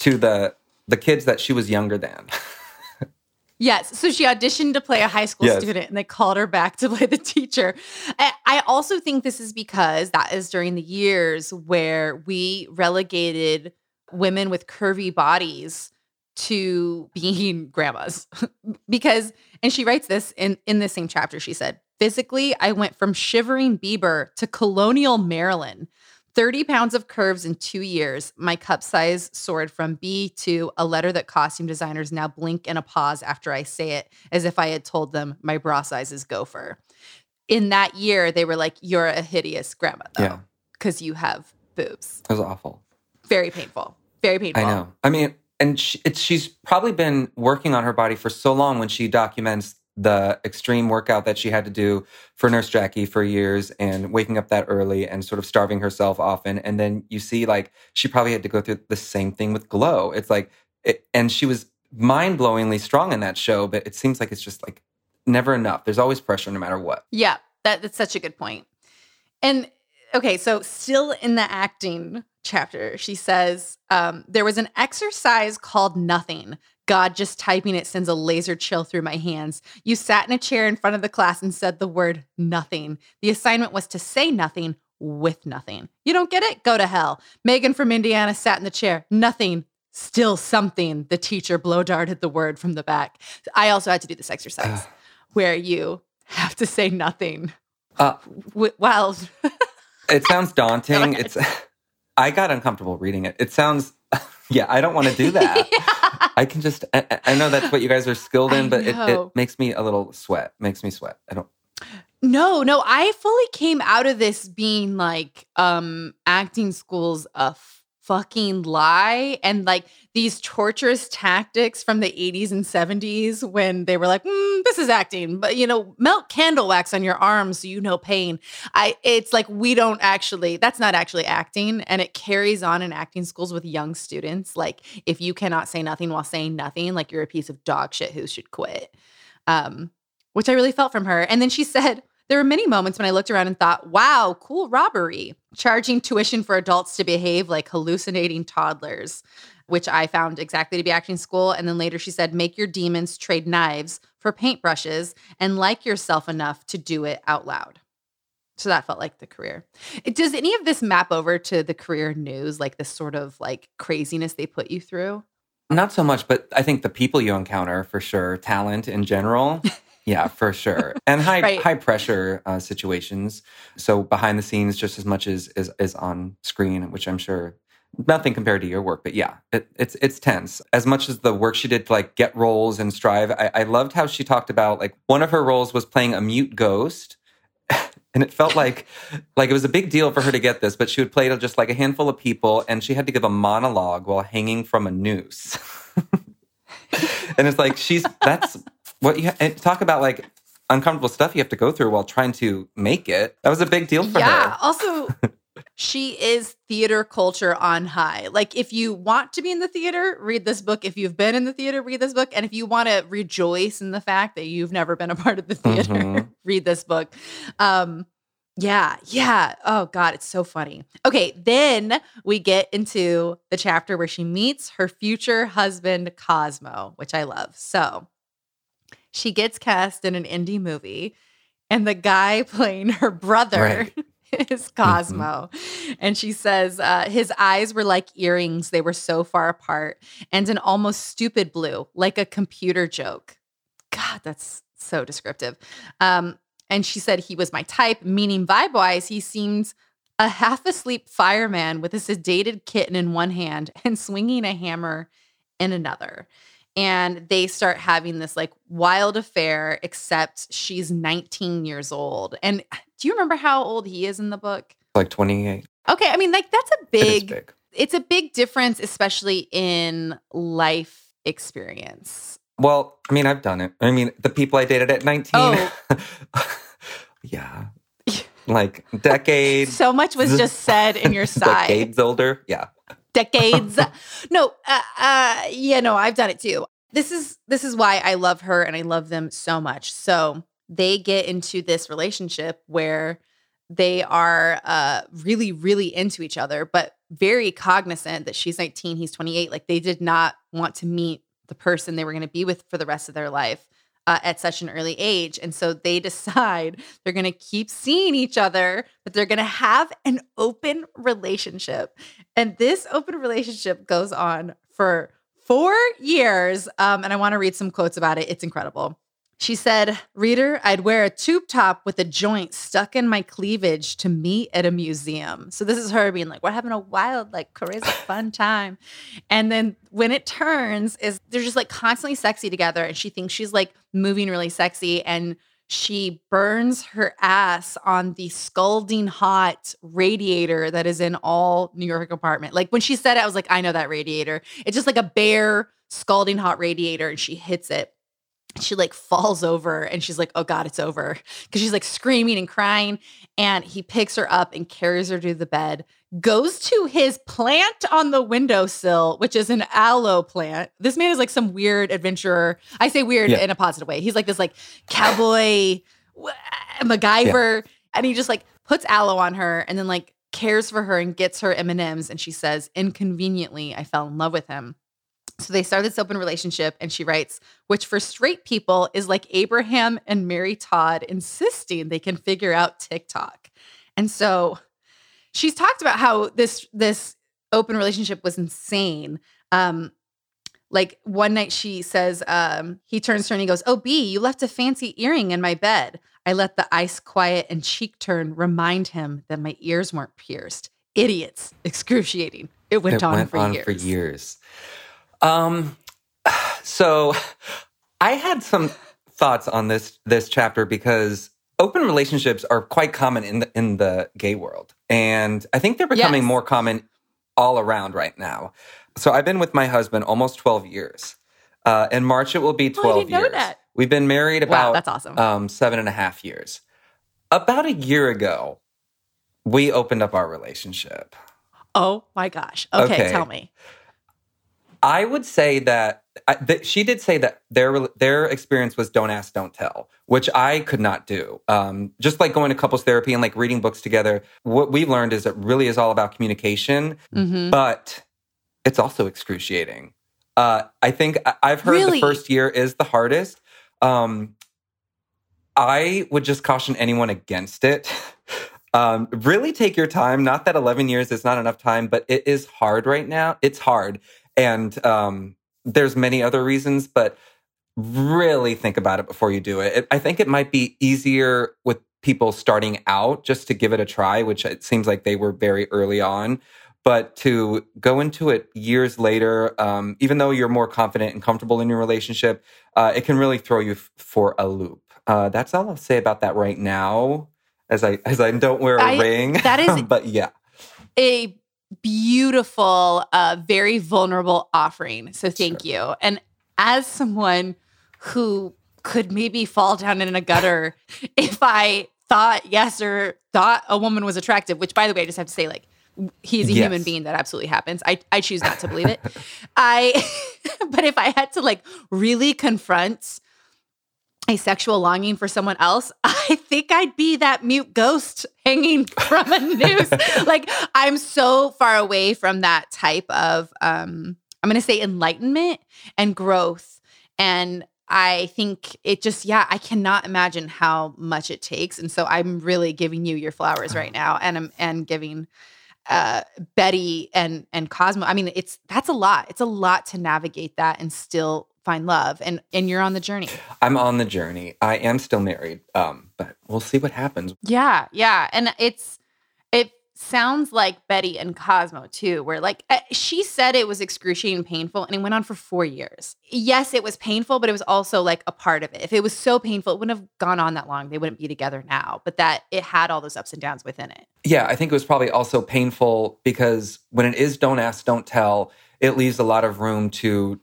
to the the kids that she was younger than. yes. So she auditioned to play a high school yes. student and they called her back to play the teacher. I also think this is because that is during the years where we relegated women with curvy bodies to being grandmas because and she writes this in in the same chapter she said physically i went from shivering bieber to colonial marilyn 30 pounds of curves in two years my cup size soared from b to a letter that costume designers now blink and a pause after i say it as if i had told them my bra size is gopher in that year they were like you're a hideous grandma though Yeah. because you have boobs It was awful. very painful very painful I know. I mean, and she, it's, she's probably been working on her body for so long when she documents the extreme workout that she had to do for Nurse Jackie for years and waking up that early and sort of starving herself often. And then you see, like, she probably had to go through the same thing with Glow. It's like, it, and she was mind blowingly strong in that show, but it seems like it's just like never enough. There's always pressure no matter what. Yeah, that, that's such a good point. And okay, so still in the acting chapter, she says um, there was an exercise called nothing. God, just typing it sends a laser chill through my hands. You sat in a chair in front of the class and said the word nothing. The assignment was to say nothing with nothing. You don't get it? Go to hell. Megan from Indiana sat in the chair. Nothing. Still something. The teacher blow darted the word from the back. I also had to do this exercise where you have to say nothing Uh, w- while it sounds daunting. It's, I got uncomfortable reading it. It sounds, yeah, I don't want to do that. I can just, I, I know that's what you guys are skilled I in, but it, it makes me a little sweat, makes me sweat. I don't, No, no, I fully came out of this being like um acting school's a fucking lie and like these torturous tactics from the 80s and 70s when they were like, mm, this is acting, but you know, melt candle wax on your arms so you know pain. I it's like we don't actually that's not actually acting and it carries on in acting schools with young students like if you cannot say nothing while saying nothing, like you're a piece of dog shit who should quit. Um which I really felt from her. And then she said, There were many moments when I looked around and thought, wow, cool robbery, charging tuition for adults to behave like hallucinating toddlers, which I found exactly to be acting school. And then later she said, make your demons trade knives for paintbrushes and like yourself enough to do it out loud. So that felt like the career. It- Does any of this map over to the career news, like this sort of like craziness they put you through? not so much, but I think the people you encounter for sure, talent in general. Yeah, for sure, and high Right. high pressure uh, situations. So behind the scenes, just as much as is is on screen, which I'm sure nothing compared to your work, but yeah, it, it's it's tense. As much as the work she did to like get roles and strive, I, I loved how she talked about like one of her roles was playing a mute ghost, and it felt like like it was a big deal for her to get this, but she would play to just like a handful of people, and she had to give a monologue while hanging from a noose. and it's like she's that's what you and talk about like uncomfortable stuff you have to go through while trying to make it. That was a big deal for yeah. her. Yeah. Also, she is theater culture on high. Like, if you want to be in the theater, read this book. If you've been in the theater, read this book. And if you want to rejoice in the fact that you've never been a part of the theater, Mhm. read this book. Um, yeah, yeah. Oh God, it's so funny. Okay, then we get into the chapter where she meets her future husband, Cosmo, which I love. So she gets cast in an indie movie, and the guy playing her brother Right. is Cosmo. And she says uh, his eyes were like earrings, they were so far apart, and an almost stupid blue, like a computer joke. God, that's so descriptive. Um, and she said he was my type, meaning vibe wise, he seemed a half asleep fireman with a sedated kitten in one hand and swinging a hammer in another. And they start having this like wild affair, except she's 19 years old. And do you remember how old he is in the book? Like 28. Okay, I mean, like that's a It big, big. it's a big difference, especially in life experience. Well, I mean, I've done it. I mean, the people I dated at 19. Oh. yeah. Like decades. So much was just said in your side. decades older. Yeah. Decades. no, uh, uh, yeah, no, I've done it too. This is this is why I love her and I love them so much. So they get into this relationship where they are uh, really, really into each other, but very cognizant that she's 19, he's 28. Like they did not want to meet the person they were going to be with for the rest of their life uh, at such an early age. And so they decide they're going to keep seeing each other, but they're going to have an open relationship. And this open relationship goes on for four years. Um, and I want to read some quotes about it. It's incredible. She said, Reader, I'd wear a tube top with a joint stuck in my cleavage to meet at a museum. So this is her being like, We're having a wild, like crazy fun time. And then when it turns, is they're just like constantly sexy together. And she thinks she's like moving really sexy. And she burns her ass on the scalding hot radiator that is in all New York apartment. Like when she said it, I was like, I know that radiator. It's just like a bare scalding hot radiator, and she hits it she like falls over and she's like, oh God, it's over. Cause she's like screaming and crying. And he picks her up and carries her to the bed, goes to his plant on the windowsill, which is an aloe plant. This man is like some weird adventurer. I say weird yeah. in a positive way. He's like this like cowboy uh, MacGyver. Yeah. And he just like puts aloe on her and then like cares for her and gets her M&Ms. And she says, inconveniently, I fell in love with him. So they start this open relationship, and she writes, which for straight people is like Abraham and Mary Todd insisting they can figure out TikTok. And so she's talked about how this this open relationship was insane. Um, like one night she says, um, he turns to her and he goes, Oh, B, you left a fancy earring in my bed. I let the ice quiet and cheek turn remind him that my ears weren't pierced. Idiots. Excruciating. It went it on, went for, on years. for years. Um, so I had some thoughts on this this chapter because open relationships are quite common in the in the gay world, and I think they're becoming yes. more common all around right now. So I've been with my husband almost twelve years. Uh, in March, it will be oh, twelve years. That. We've been married about wow, that's awesome. Um, seven and a half years. About a year ago, we opened up our relationship. Oh my gosh! Okay, okay. tell me. I would say that, that she did say that their their experience was don't ask, don't tell, which I could not do. Um, just like going to couples therapy and like reading books together, what we've learned is it really is all about communication, mm-hmm. but it's also excruciating. Uh, I think I've heard really? the first year is the hardest. Um, I would just caution anyone against it. Um, really take your time. Not that 11 years is not enough time, but it is hard right now. It's hard. And um, there's many other reasons, but really think about it before you do it. it. I think it might be easier with people starting out just to give it a try, which it seems like they were very early on. But to go into it years later, um, even though you're more confident and comfortable in your relationship, uh, it can really throw you f- for a loop. Uh, that's all I'll say about that right now. As I as I don't wear a I, ring, that is, but yeah, a beautiful, uh, very vulnerable offering. So thank sure. you. And as someone who could maybe fall down in a gutter if I thought yes or thought a woman was attractive, which by the way, I just have to say, like, he's a yes. human being that absolutely happens. I, I choose not to believe it. I but if I had to like really confront a sexual longing for someone else, I think I'd be that mute ghost hanging from a noose. like I'm so far away from that type of um I'm going to say enlightenment and growth and I think it just yeah, I cannot imagine how much it takes and so I'm really giving you your flowers right now and I'm and giving uh Betty and and Cosmo. I mean, it's that's a lot. It's a lot to navigate that and still find love and and you're on the journey. I'm on the journey. I am still married um but we'll see what happens. Yeah yeah and it's it sounds like betty and cosmo too where like uh, she said it was excruciating painful and it went on for four years. Yes it was painful but it was also like a part of it. If it was so painful it wouldn't have gone on that long. They wouldn't be together now but that it had all those ups and downs within it. Yeah i think it was probably also painful because when it is don't ask don't tell it leaves a lot of room to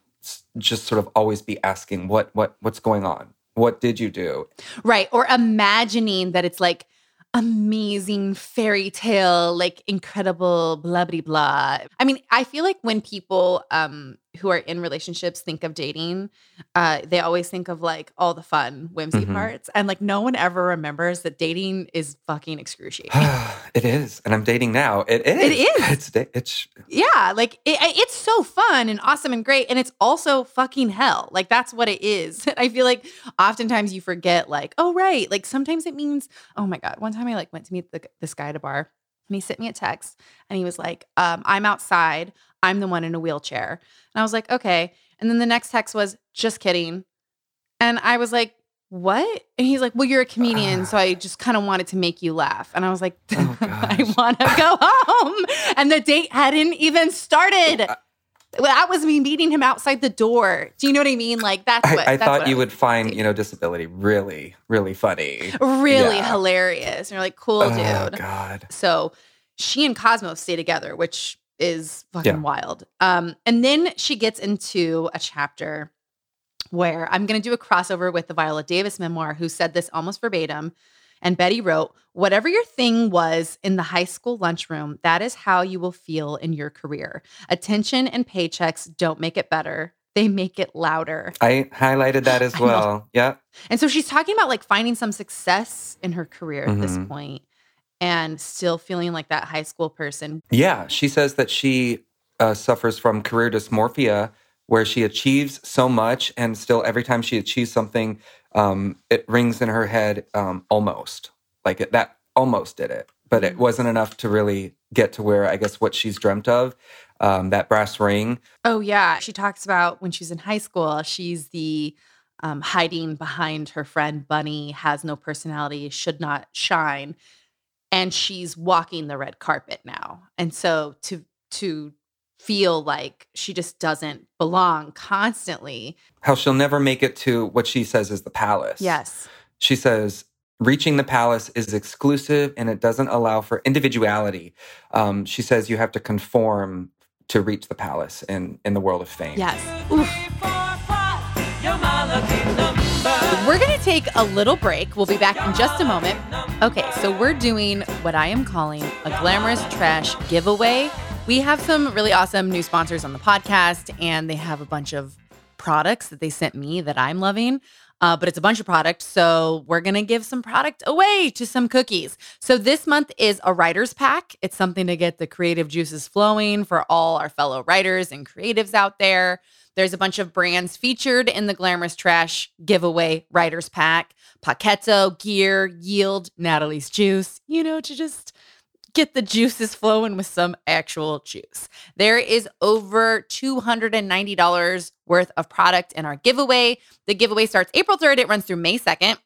just sort of always be asking what what what's going on? What did you do? Right or imagining that it's like amazing fairy tale like incredible blah blah blah. I mean i feel like when people um who are in relationships think of dating, uh, they always think of like all the fun, whimsy Mhm. parts. And like no one ever remembers that dating is fucking excruciating. it is, and I'm dating now. It is. It is. It's it's yeah, like it, it's so fun and awesome and great. And it's also fucking hell. Like that's what it is. I feel like oftentimes you forget, like, oh, right. Like sometimes it means, oh my God. One time I like went to meet the, this guy at a bar and he sent me a text and he was like, um, I'm outside. I'm the one in a wheelchair. And I was like, okay. And then the next text was, just kidding. And I was like, what? And he's like, well, you're a comedian. so I just kind of wanted to make you laugh. And I was like, Oh, I want to go home. And the date hadn't even started. Well, that was me meeting him outside the door. Do you know what I mean? Like that's what I, I that's thought what you was would find, you know, disability really, really funny. really Yeah. hilarious. And you're like, cool, dude. Oh dude. God. So she and Cosmo stay together, which is fucking Yeah. wild. Um, and then she gets into a chapter where I'm going to do a crossover with the Viola Davis memoir, who said this almost verbatim. And Betty wrote, Whatever your thing was in the high school lunchroom, that is how you will feel in your career. Attention and paychecks don't make it better, they make it louder. I highlighted that as well. Yeah. And so she's talking about like finding some success in her career at this Mhm. point and still feeling like that high school person. Yeah, she says that she uh, suffers from career dysmorphia, where she achieves so much, and still every time she achieves something, um, it rings in her head um, almost like it, that almost did it, but it Mhm. wasn't enough to really get to where I guess what she's dreamt of, um, that brass ring. Oh, yeah. She talks about when she's in high school, she's the um, hiding behind her friend Bunny, has no personality, should not shine. And she's walking the red carpet now. And so to, to, feel like she just doesn't belong constantly. How she'll never make it to what she says is the palace. Yes. She says, reaching the palace is exclusive and it doesn't allow for individuality. Um, she says you have to conform to reach the palace in, in the world of fame. Yes. Oof. Take a little break. We'll be back in just a moment. Okay, so we're doing what I am calling a glamorous trash giveaway. We have some really awesome new sponsors on the podcast, and they have a bunch of products that they sent me that I'm loving. Uh, but it's a bunch of products. So we're going to give some product away to some cookies. So this month is a writer's pack. It's something to get the creative juices flowing for all our fellow writers and creatives out there. There's a bunch of brands featured in the Glamorous Trash giveaway writer's pack Poketo, GIR, Yield, Natalie's Juice, you know, to just get the juices flowing with some actual juice. There is over $290 worth of product in our giveaway. The giveaway starts April 3rd, it runs through May 2nd.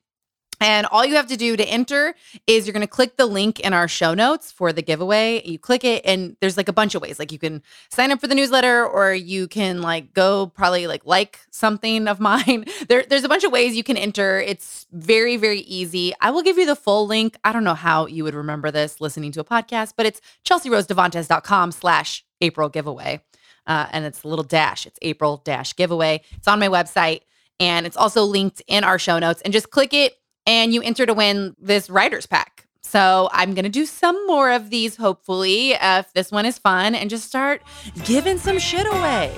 And all you have to do to enter is you're going to click the link in our show notes for the giveaway. You click it, and there's like a bunch of ways. Like you can sign up for the newsletter, or you can like go probably like like something of mine. There, there's a bunch of ways you can enter. It's very, very easy. I will give you the full link. I don't know how you would remember this listening to a podcast, but it's chelsearosedevantez.com slash April giveaway. Uh, and it's a little dash. It's April dash giveaway. It's on my website and it's also linked in our show notes. And just click it and you enter to win this writer's pack. So I'm going to do some more of these, hopefully, uh, if this one is fun, and just start giving some shit away.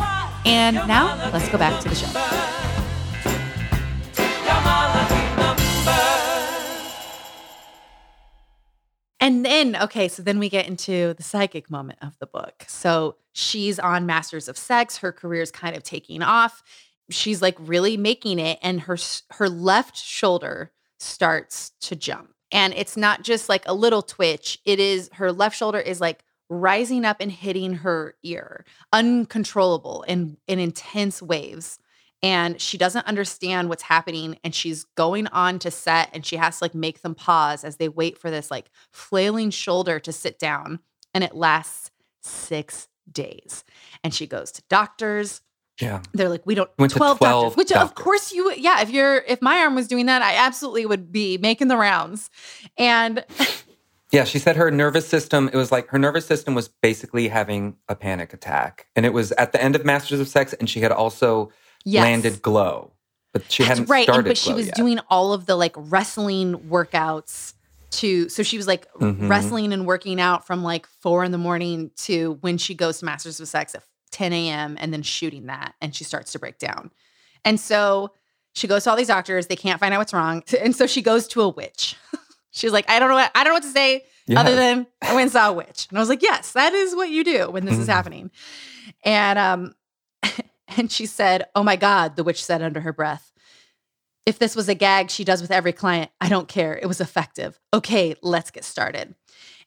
And now let's go back to the show. And then, okay, so then we get into the psychic moment of the book. So she's on Masters of Sex. Her career is kind of taking off. She's like really making it, and her her left shoulder starts to jump. And it's not just like a little twitch. It is her left shoulder is like rising up and hitting her ear, uncontrollable and in intense waves. And she doesn't understand what's happening. And she's going on to set and she has to like make them pause as they wait for this like flailing shoulder to sit down. And it lasts six days. And she goes to doctors. Yeah. They're like, we don't Went to 12, 12 doctors, which of course you yeah, if you're if my arm was doing that, I absolutely would be making the rounds. And Yeah, she said her nervous system, it was like her nervous system was basically having a panic attack. And it was at the end of Masters of Sex, and she had also yes. landed glow. But she That's hadn't right. And, started but she was yet. doing all of the like wrestling workouts to so she was like Mhm. wrestling and working out from like four in the morning to when she goes to Masters of Sex at 10 a.m. and then shooting that. And she starts to break down. And so she goes to all these doctors. They can't find out what's wrong. And so she goes to a witch. She's like, I don't know what I don't know what to say Yes. other than I went and saw a witch. And I was like, yes, that is what you do when this is Mhm. happening. And um and she said, Oh my God, the witch said under her breath. If this was a gag she does with every client, I don't care. It was effective. Okay, let's get started.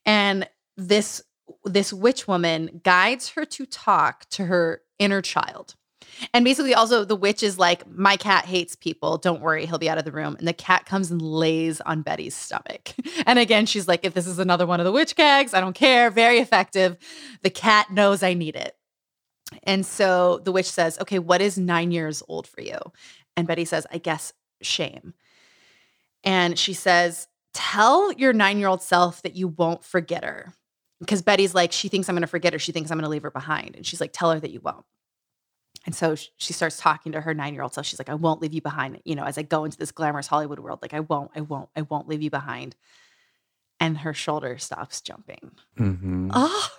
And this this witch woman guides her to talk to her inner child. And basically, also, the witch is like, My cat hates people. Don't worry, he'll be out of the room. And the cat comes and lays on Betty's stomach. And again, she's like, If this is another one of the witch gags, I don't care. Very effective. The cat knows I need it. And so the witch says, Okay, what is nine years old for you? And Betty says, I guess shame. And she says, Tell your nine year old self that you won't forget her. Because Betty's like, She thinks I'm going to forget her. She thinks I'm going to leave her behind. And she's like, Tell her that you won't. And so she starts talking to her nine year old self. She's like, I won't leave you behind. You know, as I go into this glamorous Hollywood world, like, I won't, I won't, I won't leave you behind. And her shoulder stops jumping. Mhm. Oh,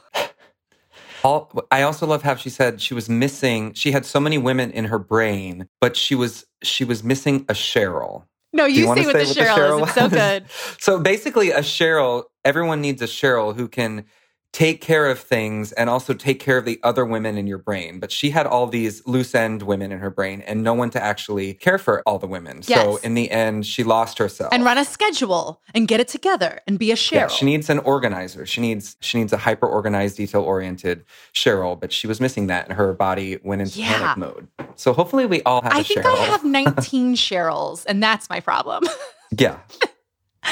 All, I also love how she said she was missing. She had so many women in her brain, but she was she was missing a Cheryl. No, you, wanna say what the Cheryl, is. It's so good. so basically, a Cheryl. Everyone needs a Cheryl who can take care of things and also take care of the other women in your brain. But she had all these loose end women in her brain and no one to actually care for all the women. So in the end, she lost herself. And run a schedule and get it together and be a Cheryl. Yeah, she needs an organizer. She needs she needs a hyper organized, detail oriented Cheryl, but she was missing that, and her body went into Yeah. panic mode. So hopefully, we all have a I think Cheryl. I have 19 Cheryls, and that's my problem. yeah,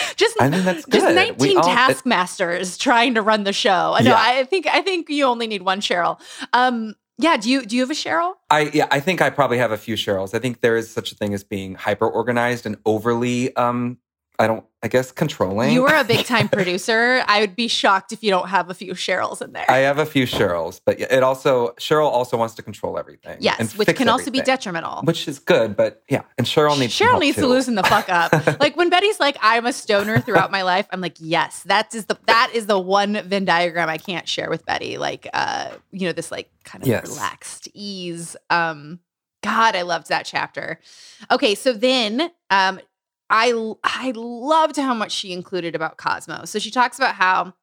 just I think that's just 19 all- taskmasters trying to run the show. No, Yeah. I think I think you only need one Cheryl. Um, yeah. Do you do you have a Cheryl? I yeah, I think I probably have a few Cheryls. I think there is such a thing as being hyper organized and overly um I don't I guess controlling. You were a big time producer. I would be shocked if you don't have a few Cheryls in there. I have a few Cheryls, but it also Cheryl also wants to control everything. yes, which can also be detrimental. Which is good, but yeah, and Cheryl needs Cheryl needs to loosen the fuck up. like when Betty's like, "I'm a stoner throughout my life," I'm like, "Yes, that is the that is the one Venn diagram I can't share with Betty." Like, uh, you know, this like kind of Yes. relaxed ease. Um, God, I loved that chapter. Okay, so then, um, I I loved how much she included about Cosmo. So she talks about how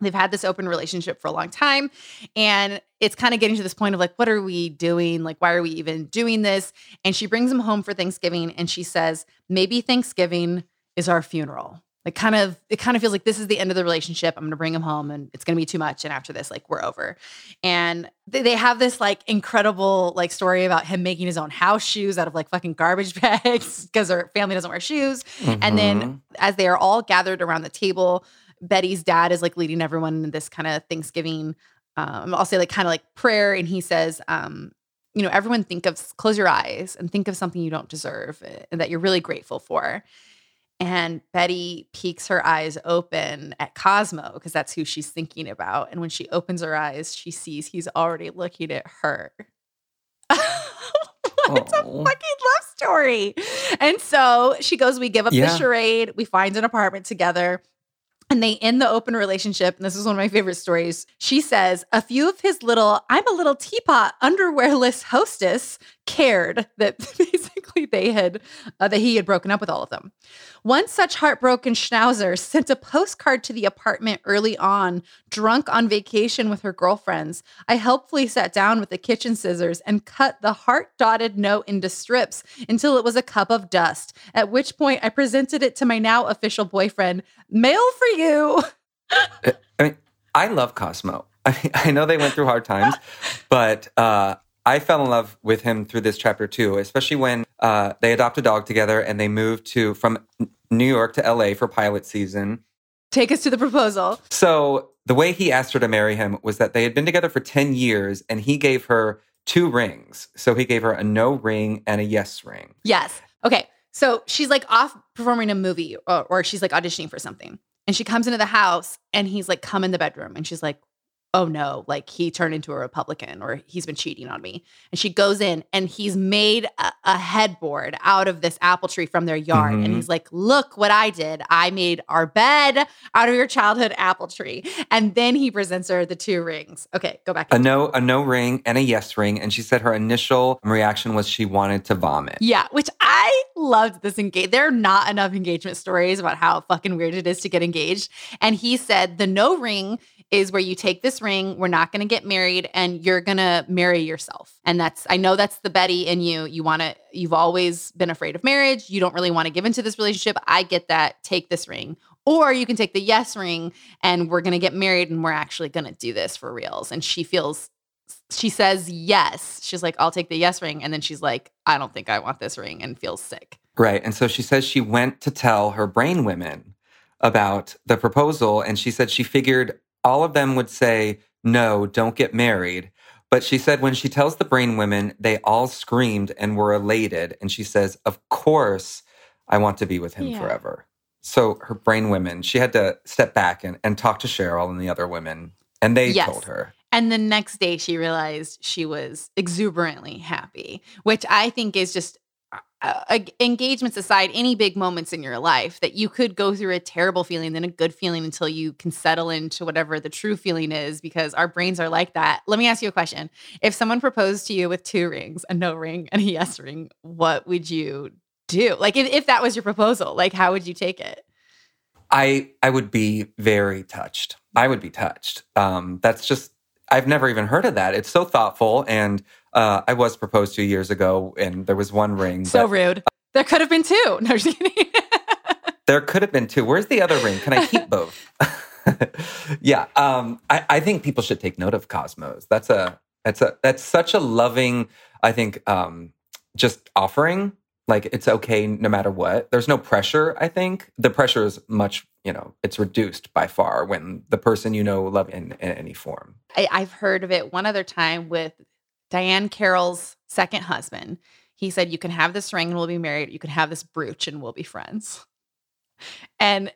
they've had this open relationship for a long time and it's kind of getting to this point of like what are we doing? Like why are we even doing this? And she brings him home for thanksgiving and she says maybe thanksgiving is our funeral like kind of it kind of feels like this is the end of the relationship i'm going to bring him home and it's going to be too much and after this like we're over and they, they have this like incredible like story about him making his own house shoes out of like fucking garbage bags because her family doesn't wear shoes and then Mhm. as they are all gathered around the table, Betty's dad is like leading everyone in this kind of Thanksgiving, um, I'll say like kind of like prayer. And he says, um, you know, everyone think of, close your eyes and think of something you don't deserve eh, and that you're really grateful for. And Betty peeks her eyes open at Cosmo because that's who she's thinking about. And when she opens her eyes, she sees he's already looking at her. it's a fucking love story. And so she goes, We give up the charade. We find an apartment together. And they end the open relationship. And this is one of my favorite stories. She says, A few of his little, I'm a little teapot, underwearless hostess cared that basically they had, uh, that he had broken up with all of them. One such heartbroken schnauzer sent a postcard to the apartment early on, drunk on vacation with her girlfriends. I helpfully sat down with the kitchen scissors and cut the heart dotted note into strips until it was a cup of dust, at which point I presented it to my now official boyfriend. Mail for you. I mean, I love Cosmo. I, mean, I know they went through hard times, but uh, I fell in love with him through this chapter too, especially when uh, they adopt a dog together and they move to from New York to LA for pilot season. Take us to the proposal. So the way he asked her to marry him was that they had been together for 10 years and he gave her two rings. So he gave her a no ring and a yes ring. Yes. Okay. So she's like off performing a movie or, or she's like auditioning for something. And she comes into the house and he's like, come in the bedroom. And she's like, oh no, like he turned into a Republican or he's been cheating on me. And she goes in and he's made a, a headboard out of this apple tree from their yard. Mhm. And he's like, look what I did. I made our bed out of your childhood apple tree. And then he presents her the two rings. Okay, go back. A no, a no ring and a yes ring. And she said her initial reaction was she wanted to vomit. Yeah, which I loved this engage. There are not enough engagement stories about how fucking weird it is to get engaged. And he said the no ring is where you take this ring, we're not going to get married and you're going to marry yourself. And that's I know that's the Betty in you. You want to you've always been afraid of marriage. You don't really want to give into this relationship. I get that. Take this ring. Or you can take the yes ring and we're going to get married and we're actually going to do this for reals. And she feels she says yes. She's like, I'll take the yes ring. And then she's like, I don't think I want this ring and feels sick. Right. And so she says she went to tell her brain women about the proposal. And she said she figured all of them would say, no, don't get married. But she said when she tells the brain women, they all screamed and were elated. And she says, of course, I want to be with him Yeah. forever. So her brain women, she had to step back and, and talk to Cheryl and the other women. And they Yes. told her. And the next day she realized she was exuberantly happy, which I think is just uh, engagements aside, any big moments in your life that you could go through a terrible feeling, then a good feeling until you can settle into whatever the true feeling is, because our brains are like that. Let me ask you a question. If someone proposed to you with two rings, a no ring and a yes ring, what would you do? Like, if, if that was your proposal, like, how would you take it? I I would be very touched. I would be touched. Um, that's just I've never even heard of that. It's so thoughtful, and uh, I was proposed to years ago, and there was one ring. So but rude. There could have been two. No, just kidding. there could have been two. Where's the other ring? Can I keep both? yeah, um, I, I think people should take note of Cosmo's. That's a that's a that's such a loving. I think um, just offering like it's okay no matter what. There's no pressure. I think the pressure is much you know it's reduced by far when the person you know love in, in any form. I, I've heard of it one other time with Diahann Carroll's second husband. He said, You can have this ring and we'll be married. You can have this brooch and we'll be friends. And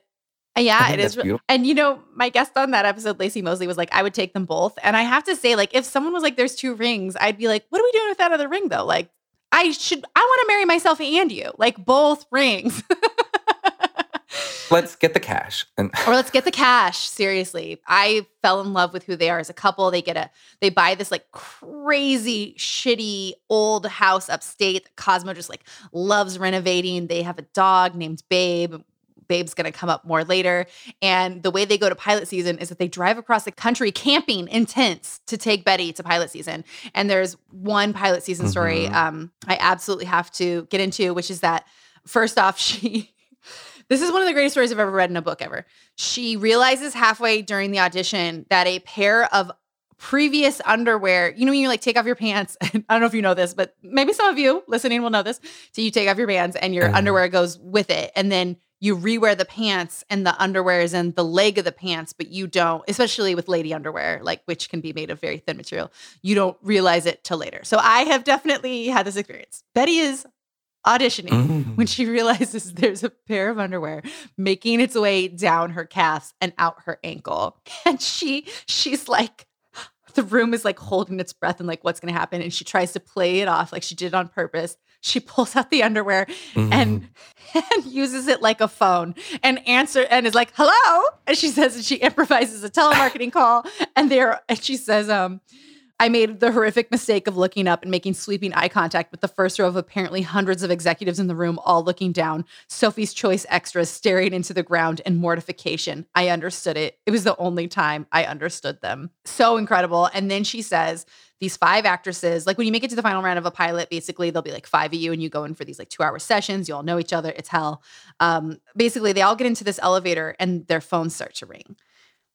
uh, yeah, it is. beautiful. And you know, my guest on that episode, Lacey Mosley, was like, I would take them both. And I have to say, like, if someone was like, There's two rings, I'd be like, What are we doing with that other ring though? Like, I should, I want to marry myself and you, like both rings. Let's get the cash. And or let's get the cash seriously. I fell in love with who they are as a couple. They get a they buy this like crazy shitty old house upstate that cosmo just like loves renovating. They have a dog named babe. Babe's going to come up more later. And the way they go to pilot season is that they drive across the country camping in tents to take betty to pilot season. And there's one pilot season story Mhm. um i absolutely have to get into which is that first off she this is one of the greatest stories I've ever read in a book ever. She realizes halfway during the audition that a pair of previous underwear, you know, when you like take off your pants, I don't know if you know this, but maybe some of you listening will know this. So you take off your pants and your Mhm. underwear goes with it. And then you rewear the pants and the underwear is in the leg of the pants, but you don't, especially with lady underwear, like which can be made of very thin material, you don't realize it till later. So I have definitely had this experience. Betty is auditioning Mm. when she realizes there's a pair of underwear making its way down her calves and out her ankle. And she she's like the room is like holding its breath and like what's going to happen and she tries to play it off like she did on purpose. She pulls out the underwear and and uses it like a phone and answer and is like hello and she says and she improvises a telemarketing call and there and she says um I made the horrific mistake of looking up and making sweeping eye contact with the first row of apparently hundreds of executives in the room, all looking down. Sophie's Choice extras staring into the ground in mortification. I understood it. It was the only time I understood them. So incredible. And then she says, these five actresses, like when you make it to the final round of a pilot, basically there'll be like five of you and you go in for these like two hour sessions. You all know each other. It's hell. Um, basically, they all get into this elevator and their phones start to ring.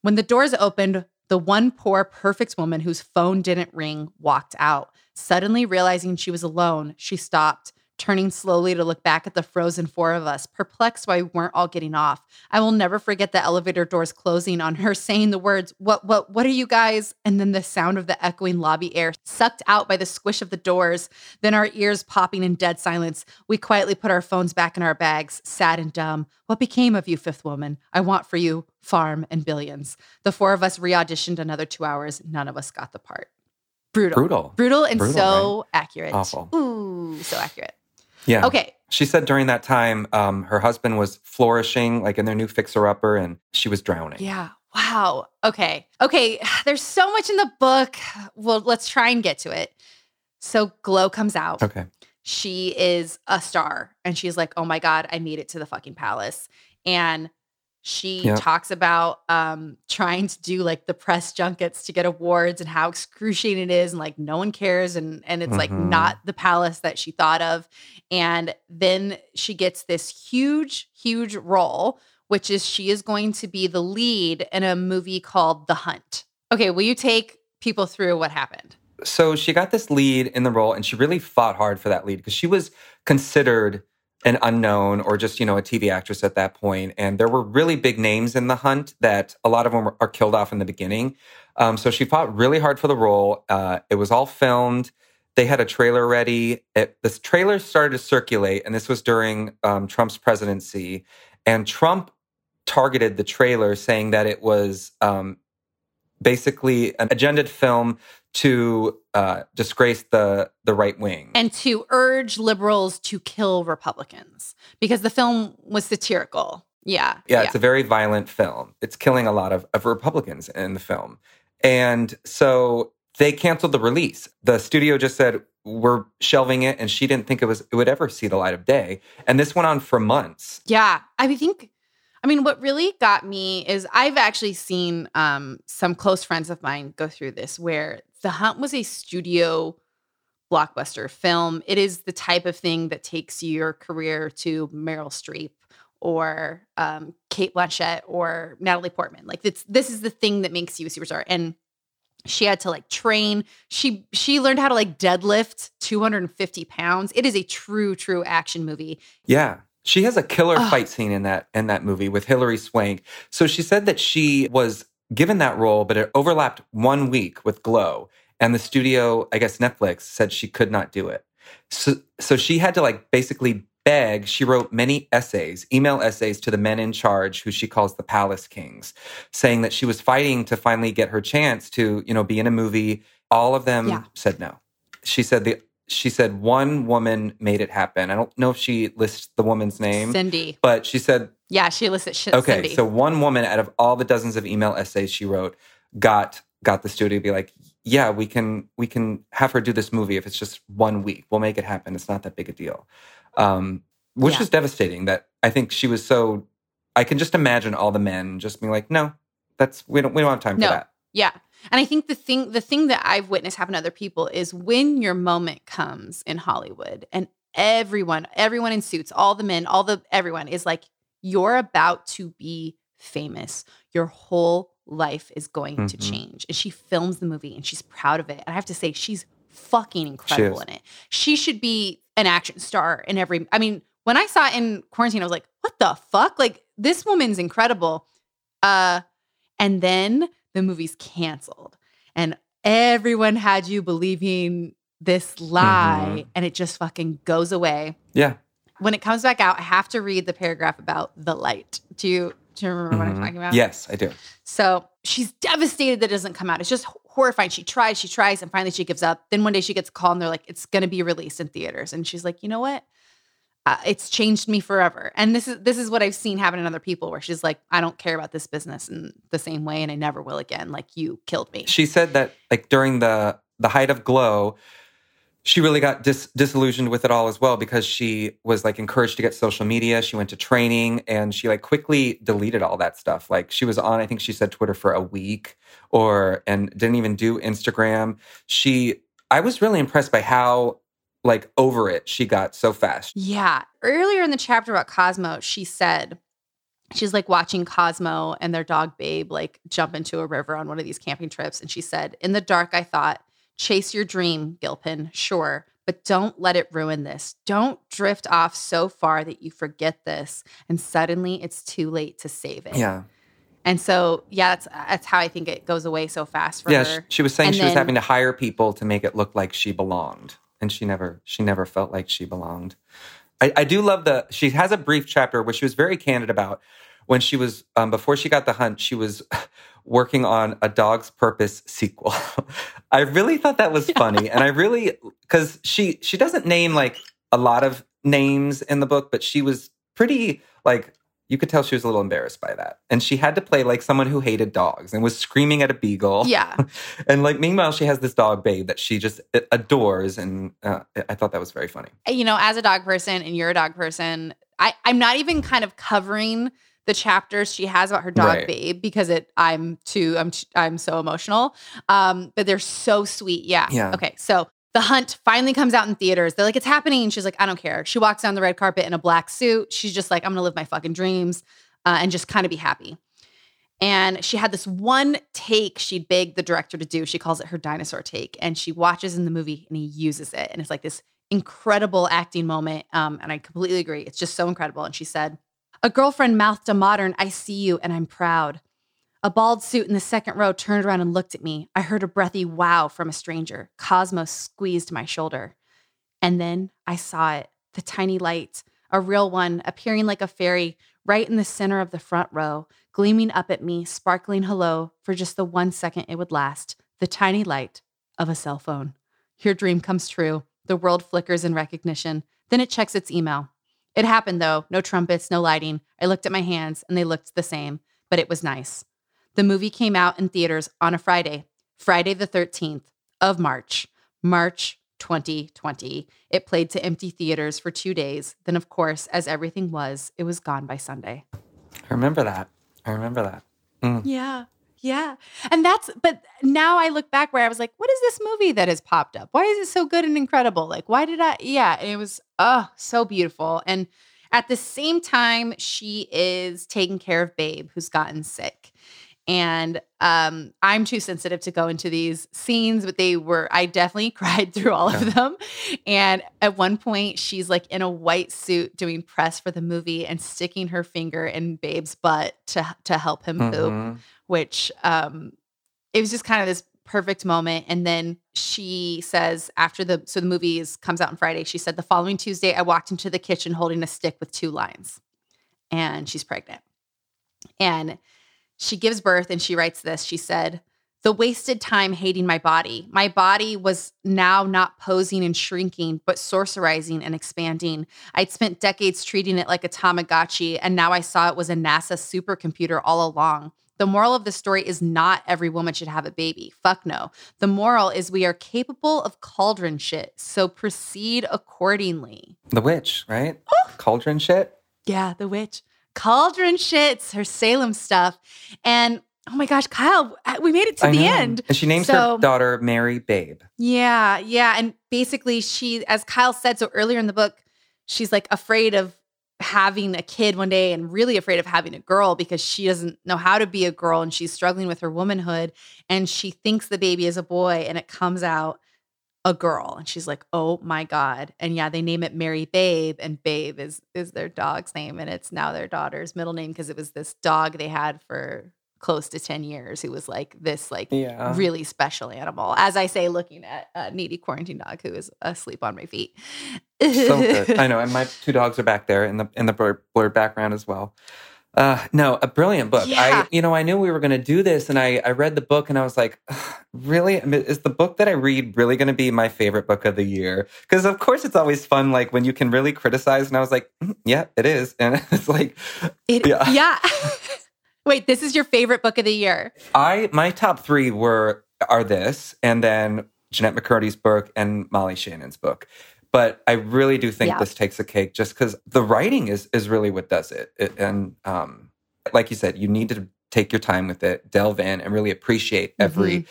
When the doors opened, the one poor, perfect woman whose phone didn't ring walked out. Suddenly realizing she was alone, she stopped, turning slowly to look back at the frozen four of us, perplexed why we weren't all getting off. I will never forget the elevator doors closing on her saying the words, What, what, what are you guys? And then the sound of the echoing lobby air sucked out by the squish of the doors, then our ears popping in dead silence. We quietly put our phones back in our bags, sad and dumb. What became of you, fifth woman? I want for you farm and billions. The four of us re auditioned another two hours. None of us got the part. Brutal. Brutal. Brutal and Brutal, so accurate. Awful. Ooh, so accurate. Yeah. Okay. She said during that time, um, her husband was flourishing, like in their new fixer upper, and she was drowning. Yeah. Wow. Okay. Okay. There's so much in the book. Well, let's try and get to it. So Glow comes out. Okay. She is a star and she's like, "Oh my god, I made it to the fucking palace." And she Yep. talks about um trying to do like the press junkets to get awards and how excruciating it is and like no one cares and and it's like Mhm. not the palace that she thought of. And then she gets this huge huge role which is she is going to be the lead in a movie called The Hunt. Okay, will you take people through what happened? So she got this lead in the role, and she really fought hard for that lead because she was considered an unknown or just you know a TV actress at that point, and there were really big names in the hunt that a lot of them are killed off in the beginning. Um, so she fought really hard for the role. Uh, it was all filmed. They had a trailer ready. It, this trailer started to circulate, and this was during um, Trump's presidency. And Trump targeted the trailer, saying that it was um, basically an agended film to uh, disgrace the the right wing. And to urge liberals to kill Republicans because the film was satirical. Yeah. yeah, it's a very violent film. It's killing a lot of, of Republicans in the film. And so they canceled the release. The studio just said, we're shelving it. And she didn't think it was it would ever see the light of day. And this went on for months. Yeah. I think, I mean, what really got me is I've actually seen um, some close friends of mine go through this where The Hunt was a studio blockbuster film. It is the type of thing that takes your career to Meryl Streep or um, Cate Blanchett or Natalie Portman. Like it's this is the thing that makes you a superstar. And she had to like train. She she learned how to like deadlift 250 pounds. It is a true true action movie. Yeah. She has a killer Ugh. fight scene in that in that movie with Hilary Swank. So she said that she was given that role, but it overlapped one week with Glow. And the studio, I guess Netflix, said she could not do it. So so she had to like basically beg. She wrote many essays, email essays to the men in charge, who she calls the Palace Kings, saying that she was fighting to finally get her chance to, you know, be in a movie. All of them Yeah. said no. She said the she said one woman made it happen. I don't know if she lists the woman's name, Cindy. but she said, Yeah, she listed shit. okay, so one woman out of all the dozens of email essays she wrote got got the studio to be like, yeah, we can we can have her do this movie if it's just one week. We'll make it happen. It's not that big a deal. Um, which Yeah. is devastating that I think she was so I can just imagine all the men just being like, no, that's we don't we don't have time No. for that. Yeah. And I think the thing the thing that I've witnessed happen to other people is when your moment comes in Hollywood and everyone, everyone in suits, all the men, all the everyone is like, you're about to be famous. Your whole life is going to Mhm. change. And she films the movie and she's proud of it. And I have to say, she's fucking incredible in it. She should be an action star in every I mean, when I saw it in quarantine, I was like, what the fuck? Like, this woman's incredible. Uh, and then the movie's canceled. And everyone had you believing this lie, Mhm. and it just fucking goes away. Yeah. When it comes back out, I have to read the paragraph about the light. Do you do you remember what I'm Mhm. talking about? Yes, I do. So she's devastated that it doesn't come out. It's just horrifying. She tries, she tries, and finally she gives up. Then one day she gets a call and they're like, it's going to be released in theaters. And she's like, you know what? Uh, it's changed me forever. And this is this is what I've seen happen in other people where she's like, I don't care about this business in the same way and I never will again. Like you killed me. She said that like during the the height of Glow, she really got dis- disillusioned with it all as well because she was like encouraged to get social media. She went to training and she like quickly deleted all that stuff. Like she was on, I think she said Twitter for a week or and didn't even do Instagram. She, I was really impressed by how like over it she got so fast. Yeah. Earlier in the chapter about Cosmo, she said she's like watching Cosmo and their dog Babe like jump into a river on one of these camping trips. And she said, In the dark, I thought, chase your dream, Gilpin, sure, but don't let it ruin this. Don't drift off so far that you forget this and suddenly it's too late to save it. Yeah. And so, yeah, that's that's how I think it goes away so fast for yeah, her. she, she was saying And she was having to hire people to make it look like she belonged, and she never she never felt like she belonged. I, I do love the she has a brief chapter where she was very candid about when she was um, before she got the hunt. She was working on a Dog's Purpose sequel. I really thought that was funny, and I really because she she doesn't name like a lot of names in the book, but she was pretty like you could tell she was a little embarrassed by that. And she had to play like someone who hated dogs and was screaming at a beagle. Yeah. And like, meanwhile, she has this dog, Babe, that she just adores. And uh, I thought that was very funny. you know, as a dog person and you're a dog person, I, I'm not even kind of covering the chapters she has about her dog Right. babe because it I'm too I'm I'm so emotional. Um, but they're so sweet. Yeah. Yeah. Okay. So the hunt finally comes out in theaters. They're like, it's happening. And she's like, I don't care. She walks down the red carpet in a black suit. She's just like, I'm gonna live my fucking dreams uh, and just kind of be happy. And she had this one take she'd begged the director to do. She calls it her dinosaur take. And she watches in the movie and he uses it. And it's like this incredible acting moment. Um, and I completely agree. It's just so incredible. And she said, A girlfriend mouthed a modern, I see you and I'm proud. A bald suit in the second row turned around and looked at me. I heard a breathy wow from a stranger. Cosmos squeezed my shoulder. And then I saw it the tiny light, a real one, appearing like a fairy right in the center of the front row, gleaming up at me, sparkling hello for just the one second it would last. The tiny light of a cell phone. Your dream comes true. The world flickers in recognition. Then it checks its email. It happened though. No trumpets, no lighting. I looked at my hands and they looked the same, but it was nice. The movie came out in theaters on a Friday, Friday the 13th of March, March 2020. It played to empty theaters for two days. Then, of course, as everything was, it was gone by Sunday. I remember that. I remember that. Mm. Yeah. Yeah. And that's, but now I look back where I was like, what is this movie that has popped up? Why is it so good and incredible? Like, why did I? Yeah. It was, oh, so beautiful. And at the same time, she is taking care of Babe, who's gotten sick. And um, I'm too sensitive to go into these scenes, but they were, I definitely cried through all Yeah. of them. And at one point, she's like in a white suit doing press for the movie and sticking her finger in Babe's butt to, to help him poop Mhm. which um it was just kind of this perfect moment and then she says after the so the movie is, comes out on friday she said the following tuesday i walked into the kitchen holding a stick with two lines and she's pregnant and she gives birth and she writes this she said the wasted time hating my body my body was now not posing and shrinking but sorcerizing and expanding I'd spent decades treating it like a Tamagotchi, and now I saw it was a NASA supercomputer all along. The moral of the story is not every woman should have a baby. Fuck no. The moral is we are capable of cauldron shit, so proceed accordingly. The witch, right? Oh. Cauldron shit. Yeah, the witch. Cauldron shits, her Salem stuff. And oh my gosh, Kyle, uh, we made it to I the know. end. And she names So- her daughter Mary Babe. Yeah, yeah. And basically, she, as Kyle said so earlier in the book, she's like afraid of having a kid one day and really afraid of having a girl because she doesn't know how to be a girl and she's struggling with her womanhood. And she thinks the baby is a boy and it comes out a girl. And she's like, oh my God. And yeah, they name it Mary Babe, and Babe is is their dog's name. And it's now their daughter's middle name because it was this dog they had for close to 10 years who was like this like Yeah. really special animal. As I say, looking at a needy quarantine dog who is asleep on my feet. so good. I know, and my two dogs are back there in the in the blurred, blurred background as well. Uh, no, a brilliant book. Yeah. I, you know, I knew we were going to do this, and I I read the book, and I was like, really, is the book that I read really going to be my favorite book of the year? Because of course, it's always fun, like when you can really criticize. And I was like, "Mm, yeah, it is, and it's like, It- Yeah. yeah. Wait, this is your favorite book of the year. I my top three were are this, and then Jennette McCurdy's book and Molly Shannon's book. But I really do think Yeah. this takes a cake, just because the writing is is really what does it. It- and um, like you said, you need to take your time with it, delve in, and really appreciate every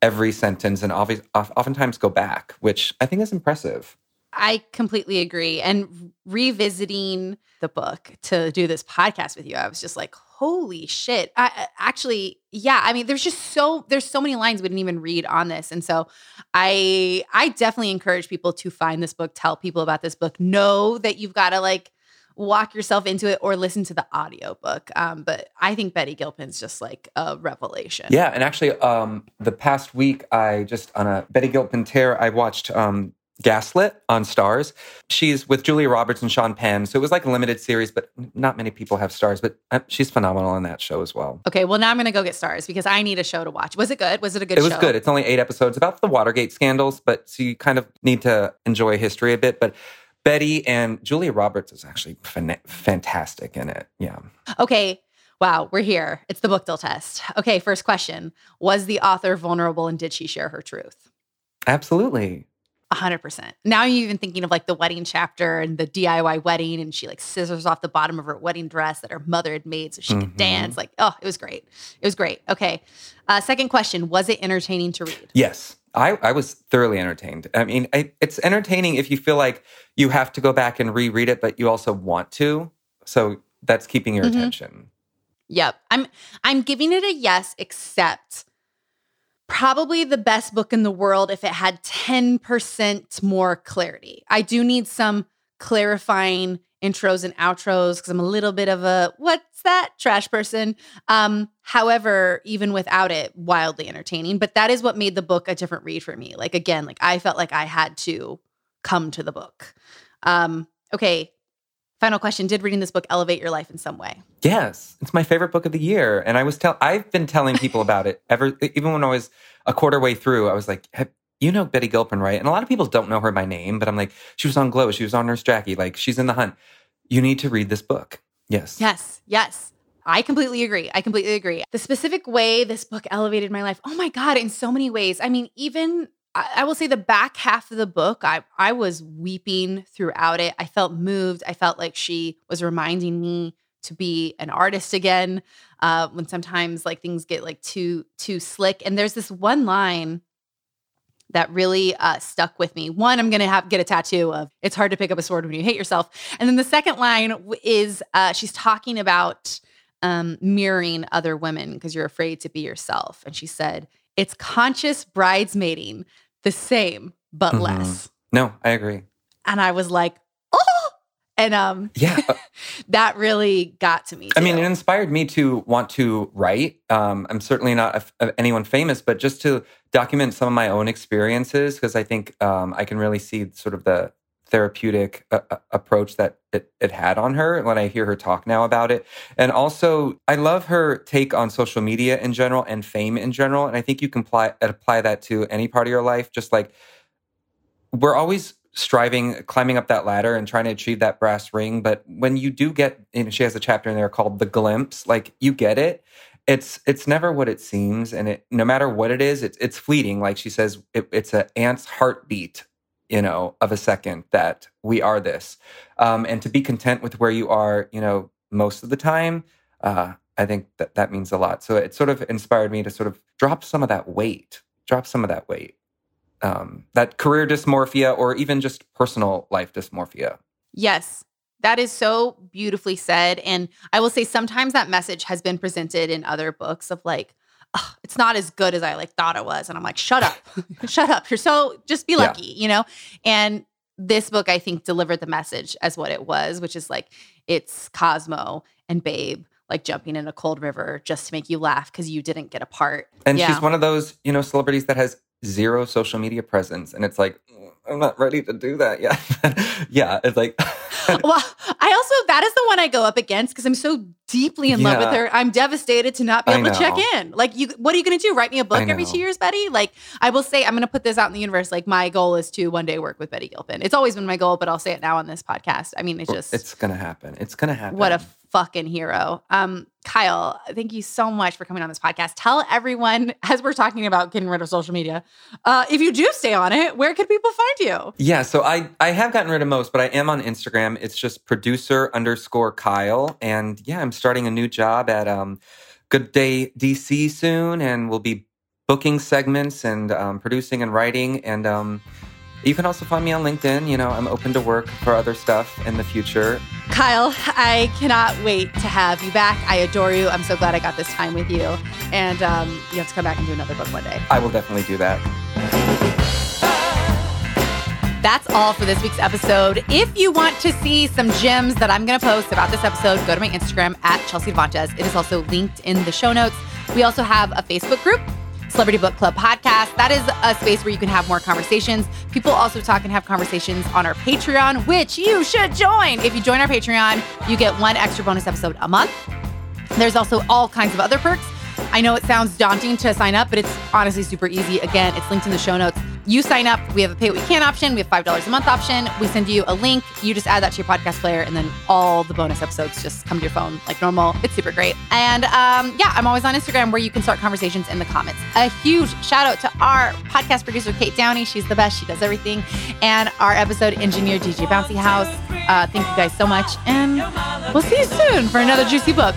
every sentence, and obvi- of- oftentimes go back, which I think is impressive. I completely agree. And revisiting the book to do this podcast with you, I was just like, holy shit. I, actually, yeah. I mean, there's just so there's so many lines we didn't even read on this, and so I I definitely encourage people to find this book, tell people about this book, know that you've got to like walk yourself into it or listen to the audiobook. Um, but I think Betty Gilpin's just like a revelation. Yeah, and actually, um, the past week I just on a Betty Gilpin tear, I watched um, Gaslit on Starz. She's with Julia Roberts and Sean Penn. So it was like a limited series, but not many people have Starz. but uh, she's phenomenal in that show as well. Okay, well, now I'm going to go get Starz because I need a show to watch. Was it good? Was it a good show? It was show? good. It's only eight episodes about the Watergate scandals, but so you kind of need to enjoy history a bit. But Betty and Julia Roberts is actually fan- fantastic in it. Yeah. Okay. Wow, we're here. It's the book deal test. Okay, first question. Was the author vulnerable and did she share her truth? Absolutely. A hundred percent. Now you're even thinking of like the wedding chapter and the DIY wedding, and she like scissors off the bottom of her wedding dress that her mother had made so she could Mhm. dance. Like, oh, it was great. It was great. Okay. Uh, second question: Was it entertaining to read? Yes. I, I was thoroughly entertained. I mean, I, it's entertaining if you feel like you have to go back and reread it, but you also want to. So that's keeping your Mhm. attention. Yep. I'm I'm giving it a yes, except probably the best book in the world if it had 10% more clarity. I do need some clarifying intros and outros because I'm a little bit of a what's that trash person. Um, however, even without it, wildly entertaining. But that is what made the book a different read for me. Like again, like I felt like I had to come to the book. Um, okay. Final question. Did reading this book elevate your life in some way? Yes, it's my favorite book of the year, and I was tell I've been telling people about it ever even when I was a quarter way through. I was like, "Have- "You know Betty Gilpin, right?" And a lot of people don't know her by name, but I'm like, "She was on Glow. She was on Nurse Jackie. Like, she's in the Hunt. You need to read this book." Yes. Yes, yes. I completely agree. I completely agree. The specific way this book elevated my life, oh my God, in so many ways. I mean, even I, I will say the back half of the book, I, I was weeping throughout it. I felt moved. I felt like she was reminding me to be an artist again. Uh, when sometimes like things get like too too slick. And there's this one line that really uh, stuck with me. One, I'm gonna have get a tattoo of "It's hard to pick up a sword when you hate yourself," and then the second line is uh, she's talking about um, mirroring other women because you're afraid to be yourself, and she said it's conscious bridesmaiding, the same but Mhm. less. No, I agree. And I was like, oh, and um, Yeah. uh, that really got to me. I mean, it inspired me to want to write. Um, I'm certainly not a- anyone famous, but just to document some of my own experiences because I think um, I can really see sort of the therapeutic uh, uh, approach that it, it had on her when I hear her talk now about it. And also, I love her take on social media in general and fame in general. And I think you can apply, apply that to any part of your life. Just like we're always striving, climbing up that ladder and trying to achieve that brass ring. But when you do get, you she has a chapter in there called "The Glimpse." Like you get it. It's it's never what it seems, and it no matter what it is, it's it's fleeting. Like she says, it, it's an ant's heartbeat, you know, of a second that we are this, um, and to be content with where you are, you know, most of the time. Uh, I think that that means a lot. So it sort of inspired me to sort of drop some of that weight, drop some of that weight um, that career dysmorphia or even just personal life dysmorphia. Yes, that is so beautifully said. And I will say sometimes that message has been presented in other books of like, "Ugh, it's not as good as I like thought it was. And I'm like, shut up, shut up. You're so just be Yeah. lucky, you know? And this book, I think, delivered the message as what it was, which is like it's Cosmo and Babe like jumping in a cold river just to make you laugh because you didn't get a part. And Yeah. she's one of those, you know, celebrities that has zero social media presence. And it's like, "Mm, I'm not ready to do that yet. yeah, it's like, well, I also that is the one I go up against because I'm so deeply in love with her. I'm devastated to not be able to check in. Like, you, what are you going to do? Write me a book every two years, Betty? Like, I will say I'm going to put this out in the universe. Like, my goal is to one day work with Betty Gilpin. It's always been my goal, but I'll say it now on this podcast. I mean, it's just it's going to happen. It's going to happen. what a fucking hero. Um, Kyle, thank you so much for coming on this podcast. Tell everyone, as we're talking about getting rid of social media, uh, if you do stay on it, where can people find you? Yeah, so I I have gotten rid of most, but I am on Instagram. It's just producer underscore Kyle, and yeah, I'm starting a new job at um, Good Day DC soon, and we'll be booking segments and um, producing and writing. And um, you can also find me on LinkedIn. You know, I'm open to work for other stuff in the future. Kyle, I cannot wait to have you back. I adore you. I'm so glad I got this time with you. And um, you have to come back and do another book one day. I will definitely do that. That's all for this week's episode. If you want to see some gems that I'm going to post about this episode, go to my Instagram at Chelsea Devantez. It is also linked in the show notes. We also have a Facebook group Celebrity Book Club podcast. That is a space where you can have more conversations. People also talk and have conversations on our Patreon, which you should join. If you join our Patreon, you get one extra bonus episode a month. There's also all kinds of other perks. I know it sounds daunting to sign up, but it's honestly super easy. Again, it's linked in the show notes. You sign up, we have a pay what you can option, we have $5 a month option. We send you a link, you just add that to your podcast player, and then all the bonus episodes just come to your phone like normal. It's super great. And um, yeah, I'm always on Instagram where you can start conversations in the comments. A huge shout out to our podcast producer, Kate Downey. She's the best, she does everything. And our episode engineer, DJ Bouncy House. Uh, thank you guys so much. And we'll see you soon for another juicy book.